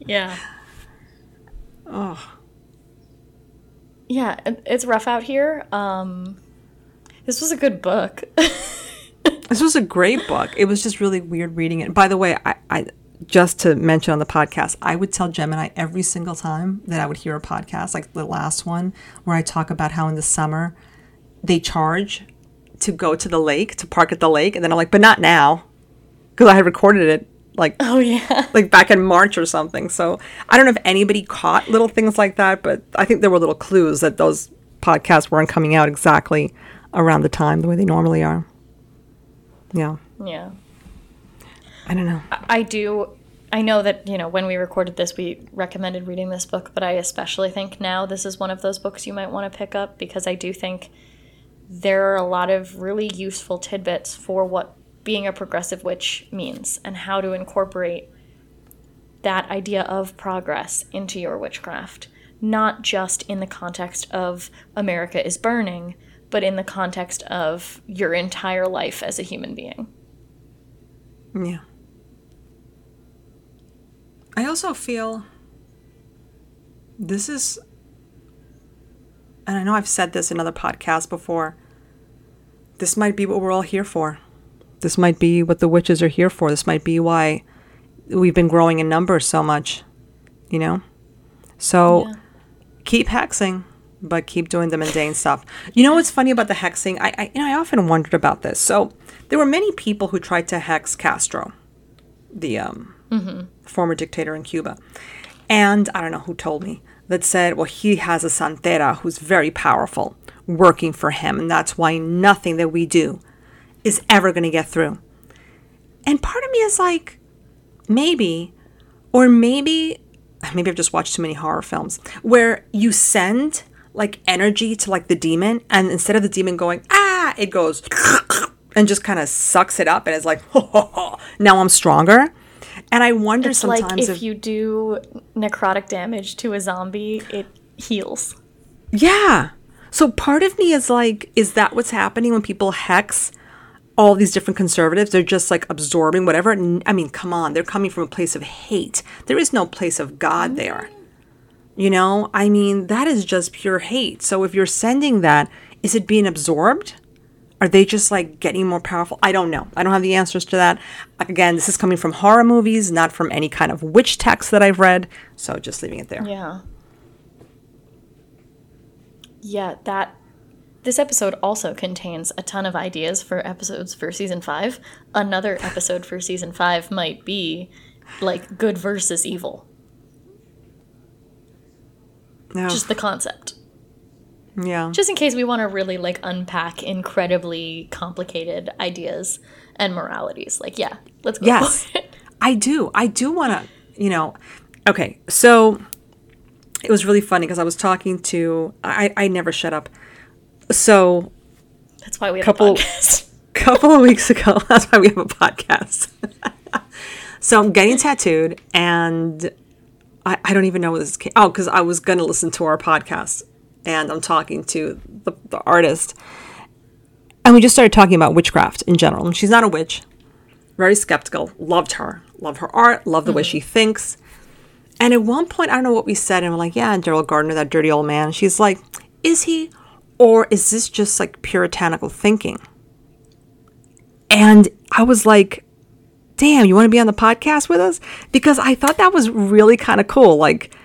Yeah. Oh. Yeah, it's rough out here. Um, this was a good book. [laughs] This was a great book. It was just really weird reading it. By the way, I, I just to mention on the podcast, I would tell Gemini every single time that I would hear a podcast, like the last one, where I talk about how in the summer they charge to go to the lake, to park at the lake, and then I'm like, but not now, because I had recorded it like oh yeah. like back in March or something. So I don't know if anybody caught little things like that, but I think there were little clues that those podcasts weren't coming out exactly around the time the way they normally are. Yeah, Yeah. I don't know. I do. I know that, you know, when we recorded this, we recommended reading this book, but I especially think now this is one of those books you might want to pick up because I do think there are a lot of really useful tidbits for what being a progressive witch means and how to incorporate that idea of progress into your witchcraft. Not just in the context of America is burning, but in the context of your entire life as a human being. Yeah. I also feel this is, and I know I've said this in other podcasts before, this might be what we're all here for. This might be what the witches are here for. This might be why we've been growing in numbers so much, you know? So Yeah. keep hexing, but keep doing the mundane stuff. You know what's funny about the hexing? I, I you know I often wondered about this. So there were many people who tried to hex Castro, the um, former dictator in Cuba, and I don't know who told me that said, well, he has a santera who's very powerful working for him, and that's why nothing that we do is ever going to get through. And part of me is like, maybe, or maybe, maybe I've just watched too many horror films where you send like energy to like the demon, and instead of the demon going ah, it goes [laughs] and just kind of sucks it up, and it's like, [laughs] now I'm stronger. And I wonder It's sometimes like if, if you do necrotic damage to a zombie, it heals. Yeah. So part of me is like, is that what's happening when people hex all these different conservatives? They're just like absorbing whatever. i mean, come on, they're coming from a place of hate. There is no place of God there. You know, I mean, that is just pure hate. So if you're sending that, is it being absorbed? Are they just like getting more powerful? I don't know. I don't have the answers to that. Again, this is coming from horror movies, not from any kind of witch text that I've read. So just leaving it there. Yeah. Yeah, that this episode also contains a ton of ideas for episodes for season 5. Another episode for season 5 might be like good versus evil. Yeah. Just the concept. yeah. Just in case we want to really like unpack incredibly complicated ideas and moralities. Like, yeah, let's go. Yes. [laughs] I do. I do want to, you know. Okay, so it was really funny because I was talking to. I I never shut up. So That's why we have Couple- a podcast. [laughs] [laughs] couple of weeks ago, that's why we have a podcast. so I'm getting tattooed, and I, I don't even know what this came. Oh, because I was gonna listen to our podcast, and I'm talking to the, the artist, and we just started talking about witchcraft in general. And she's not a witch, very skeptical. Loved her, love her art, love the way mm-hmm. she thinks. And at one point, I don't know what we said, and we're like, "Yeah, Gerald Gardner, that dirty old man." She's like, "Is he, or is this just like puritanical thinking?" And I was like, damn, you want to be on the podcast with us? Because I thought that was really kind of cool. Like,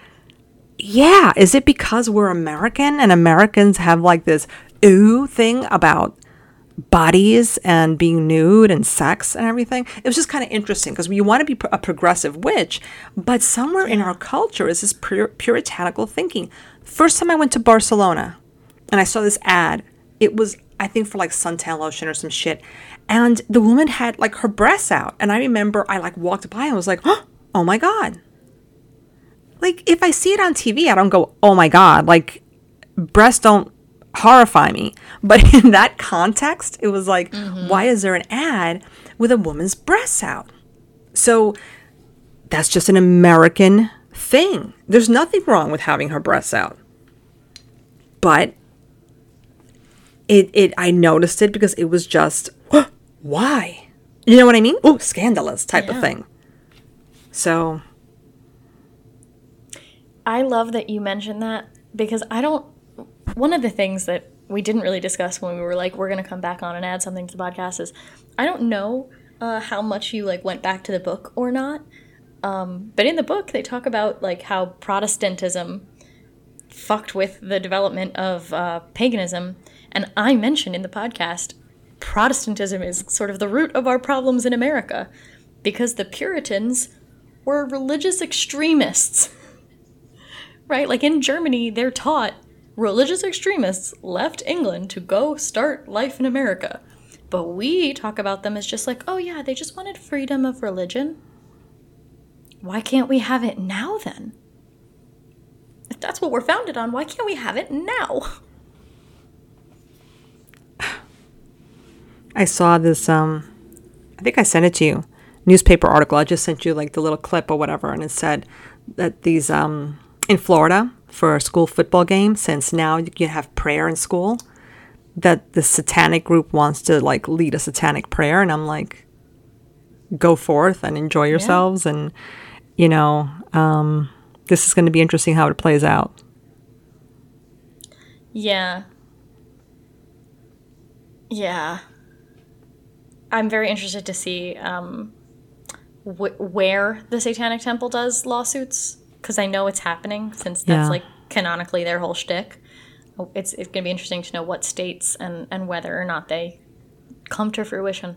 yeah, is it because we're American and Americans have like this ooh thing about bodies and being nude and sex and everything? It was just kind of interesting because you want to be a progressive witch, but somewhere in our culture is this pur- puritanical thinking. First time I went to Barcelona and I saw this ad. It was, I think, for like suntan lotion or some shit. And the woman had like her breasts out. And I remember I like walked by and was like, oh my God. Like if I see it on TV, I don't go, oh my God. Like breasts don't horrify me. [laughs] But in that context, it was like, mm-hmm. why is there an ad with a woman's breasts out? So that's just an American thing. There's nothing wrong with having her breasts out. But it it I noticed it because it was just [gasps] why? You know what I mean? Oh, scandalous type of thing. So I love that you mentioned that because I don't. One of the things that we didn't really discuss when we were like, we're going to come back on and add something to the podcast is I don't know uh, how much you like went back to the book or not. Um, but in the book, they talk about like how Protestantism fucked with the development of uh, paganism. And I mentioned in the podcast, Protestantism is sort of the root of our problems in America because the Puritans were religious extremists [laughs] right? Like in Germany, they're taught religious extremists left England to go start life in America. But we talk about them as just like, oh yeah, they just wanted freedom of religion. Why can't we have it now then? If that's what we're founded on, why can't we have it now? [laughs] I saw this um I think I sent it to you. Newspaper article. I just sent you like the little clip or whatever and it said that these um in Florida for a school football game since now you can have prayer in school that the satanic group wants to like lead a satanic prayer and I'm like go forth and enjoy yourselves and you know um this is going to be interesting how it plays out. Yeah. Yeah. I'm very interested to see um, wh- where the Satanic Temple does lawsuits because I know it's happening since that's Yeah. like canonically their whole shtick. Oh, It's it's gonna be interesting to know what states and and whether or not they come to fruition.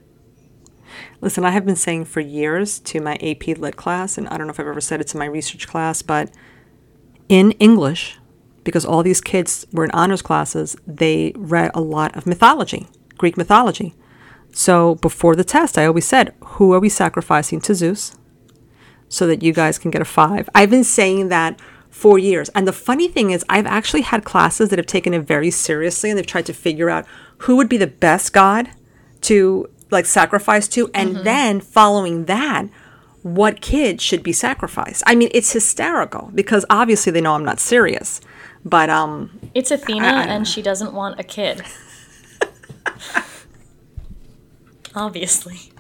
Listen, I have been saying for years to my AP Lit class, and I don't know if I've ever said it to my research class, but in English, because all these kids were in honors classes, they read a lot of mythology, Greek mythology. So before the test, I always said, Who are we sacrificing to Zeus? So that you guys can get a five. I've been saying that for years. And the funny thing is, I've actually had classes that have taken it very seriously and they've tried to figure out who would be the best god to like sacrifice to. And then following that, what kid should be sacrificed? I mean, it's hysterical because obviously they know I'm not serious. But um, It's Athena, I- and she doesn't want a kid. [laughs] Obviously.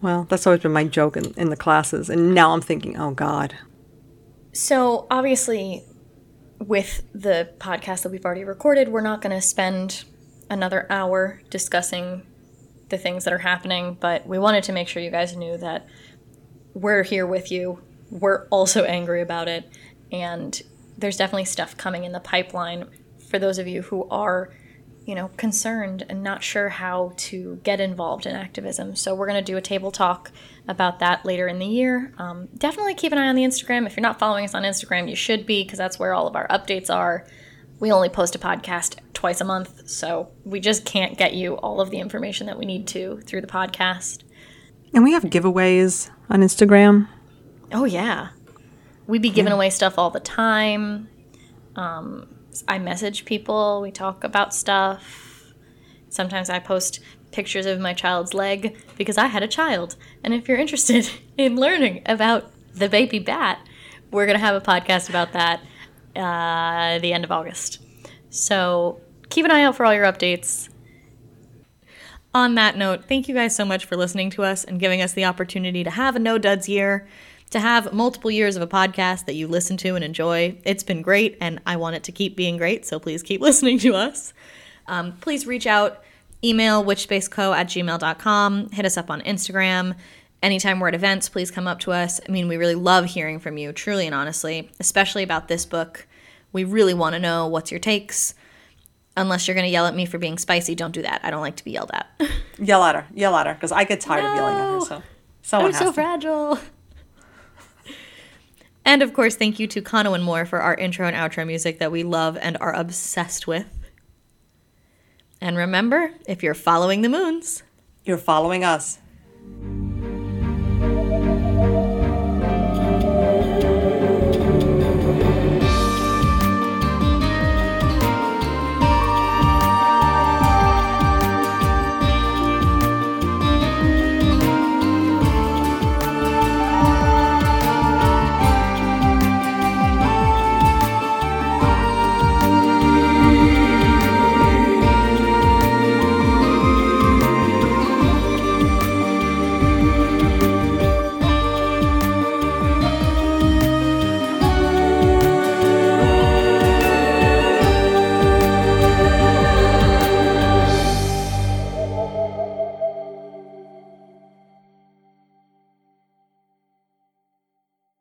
well, that's always been my joke in, in the classes. And now I'm thinking, oh God. So, obviously, with the podcast that we've already recorded, we're not going to spend another hour discussing the things that are happening, but we wanted to make sure you guys knew that we're here with you. We're also angry about it, and there's definitely stuff coming in the pipeline for those of you who are, you know, concerned and not sure how to get involved in activism. So we're going to do a table talk about that later in the year. Um, definitely keep an eye on the Instagram. If you're not following us on Instagram, you should be because that's where all of our updates are. We only post a podcast twice a month, so we just can't get you all of the information that we need to through the podcast. And we have giveaways on Instagram. Oh yeah, we be giving away stuff all the time. Um, I message people. We talk about stuff. Sometimes I post pictures of my child's leg because I had a child. And if you're interested [laughs] in learning about the baby bat, we're gonna have a podcast about that uh, the end of August. So keep an eye out for all your updates. On that note, thank you guys so much for listening to us and giving us the opportunity to have a no duds year, to have multiple years of a podcast that you listen to and enjoy. It's been great, and I want it to keep being great, so please keep [laughs] listening to us. Um, please reach out, email witchspaceco at gmail.com, hit us up on Instagram. Anytime we're at events, please come up to us. I mean, we really love hearing from you, truly and honestly, especially about this book. We really want to know what's your takes. Unless you're going to yell at me for being spicy, don't do that. I don't like to be yelled at. [laughs] Yell at her. Yell at her. Because I get tired of yelling at her. So someone I'm so to. fragile. And of course, thank you to Kano and Moore for our intro and outro music that we love and are obsessed with. And remember, if you're following the moons, You're following us.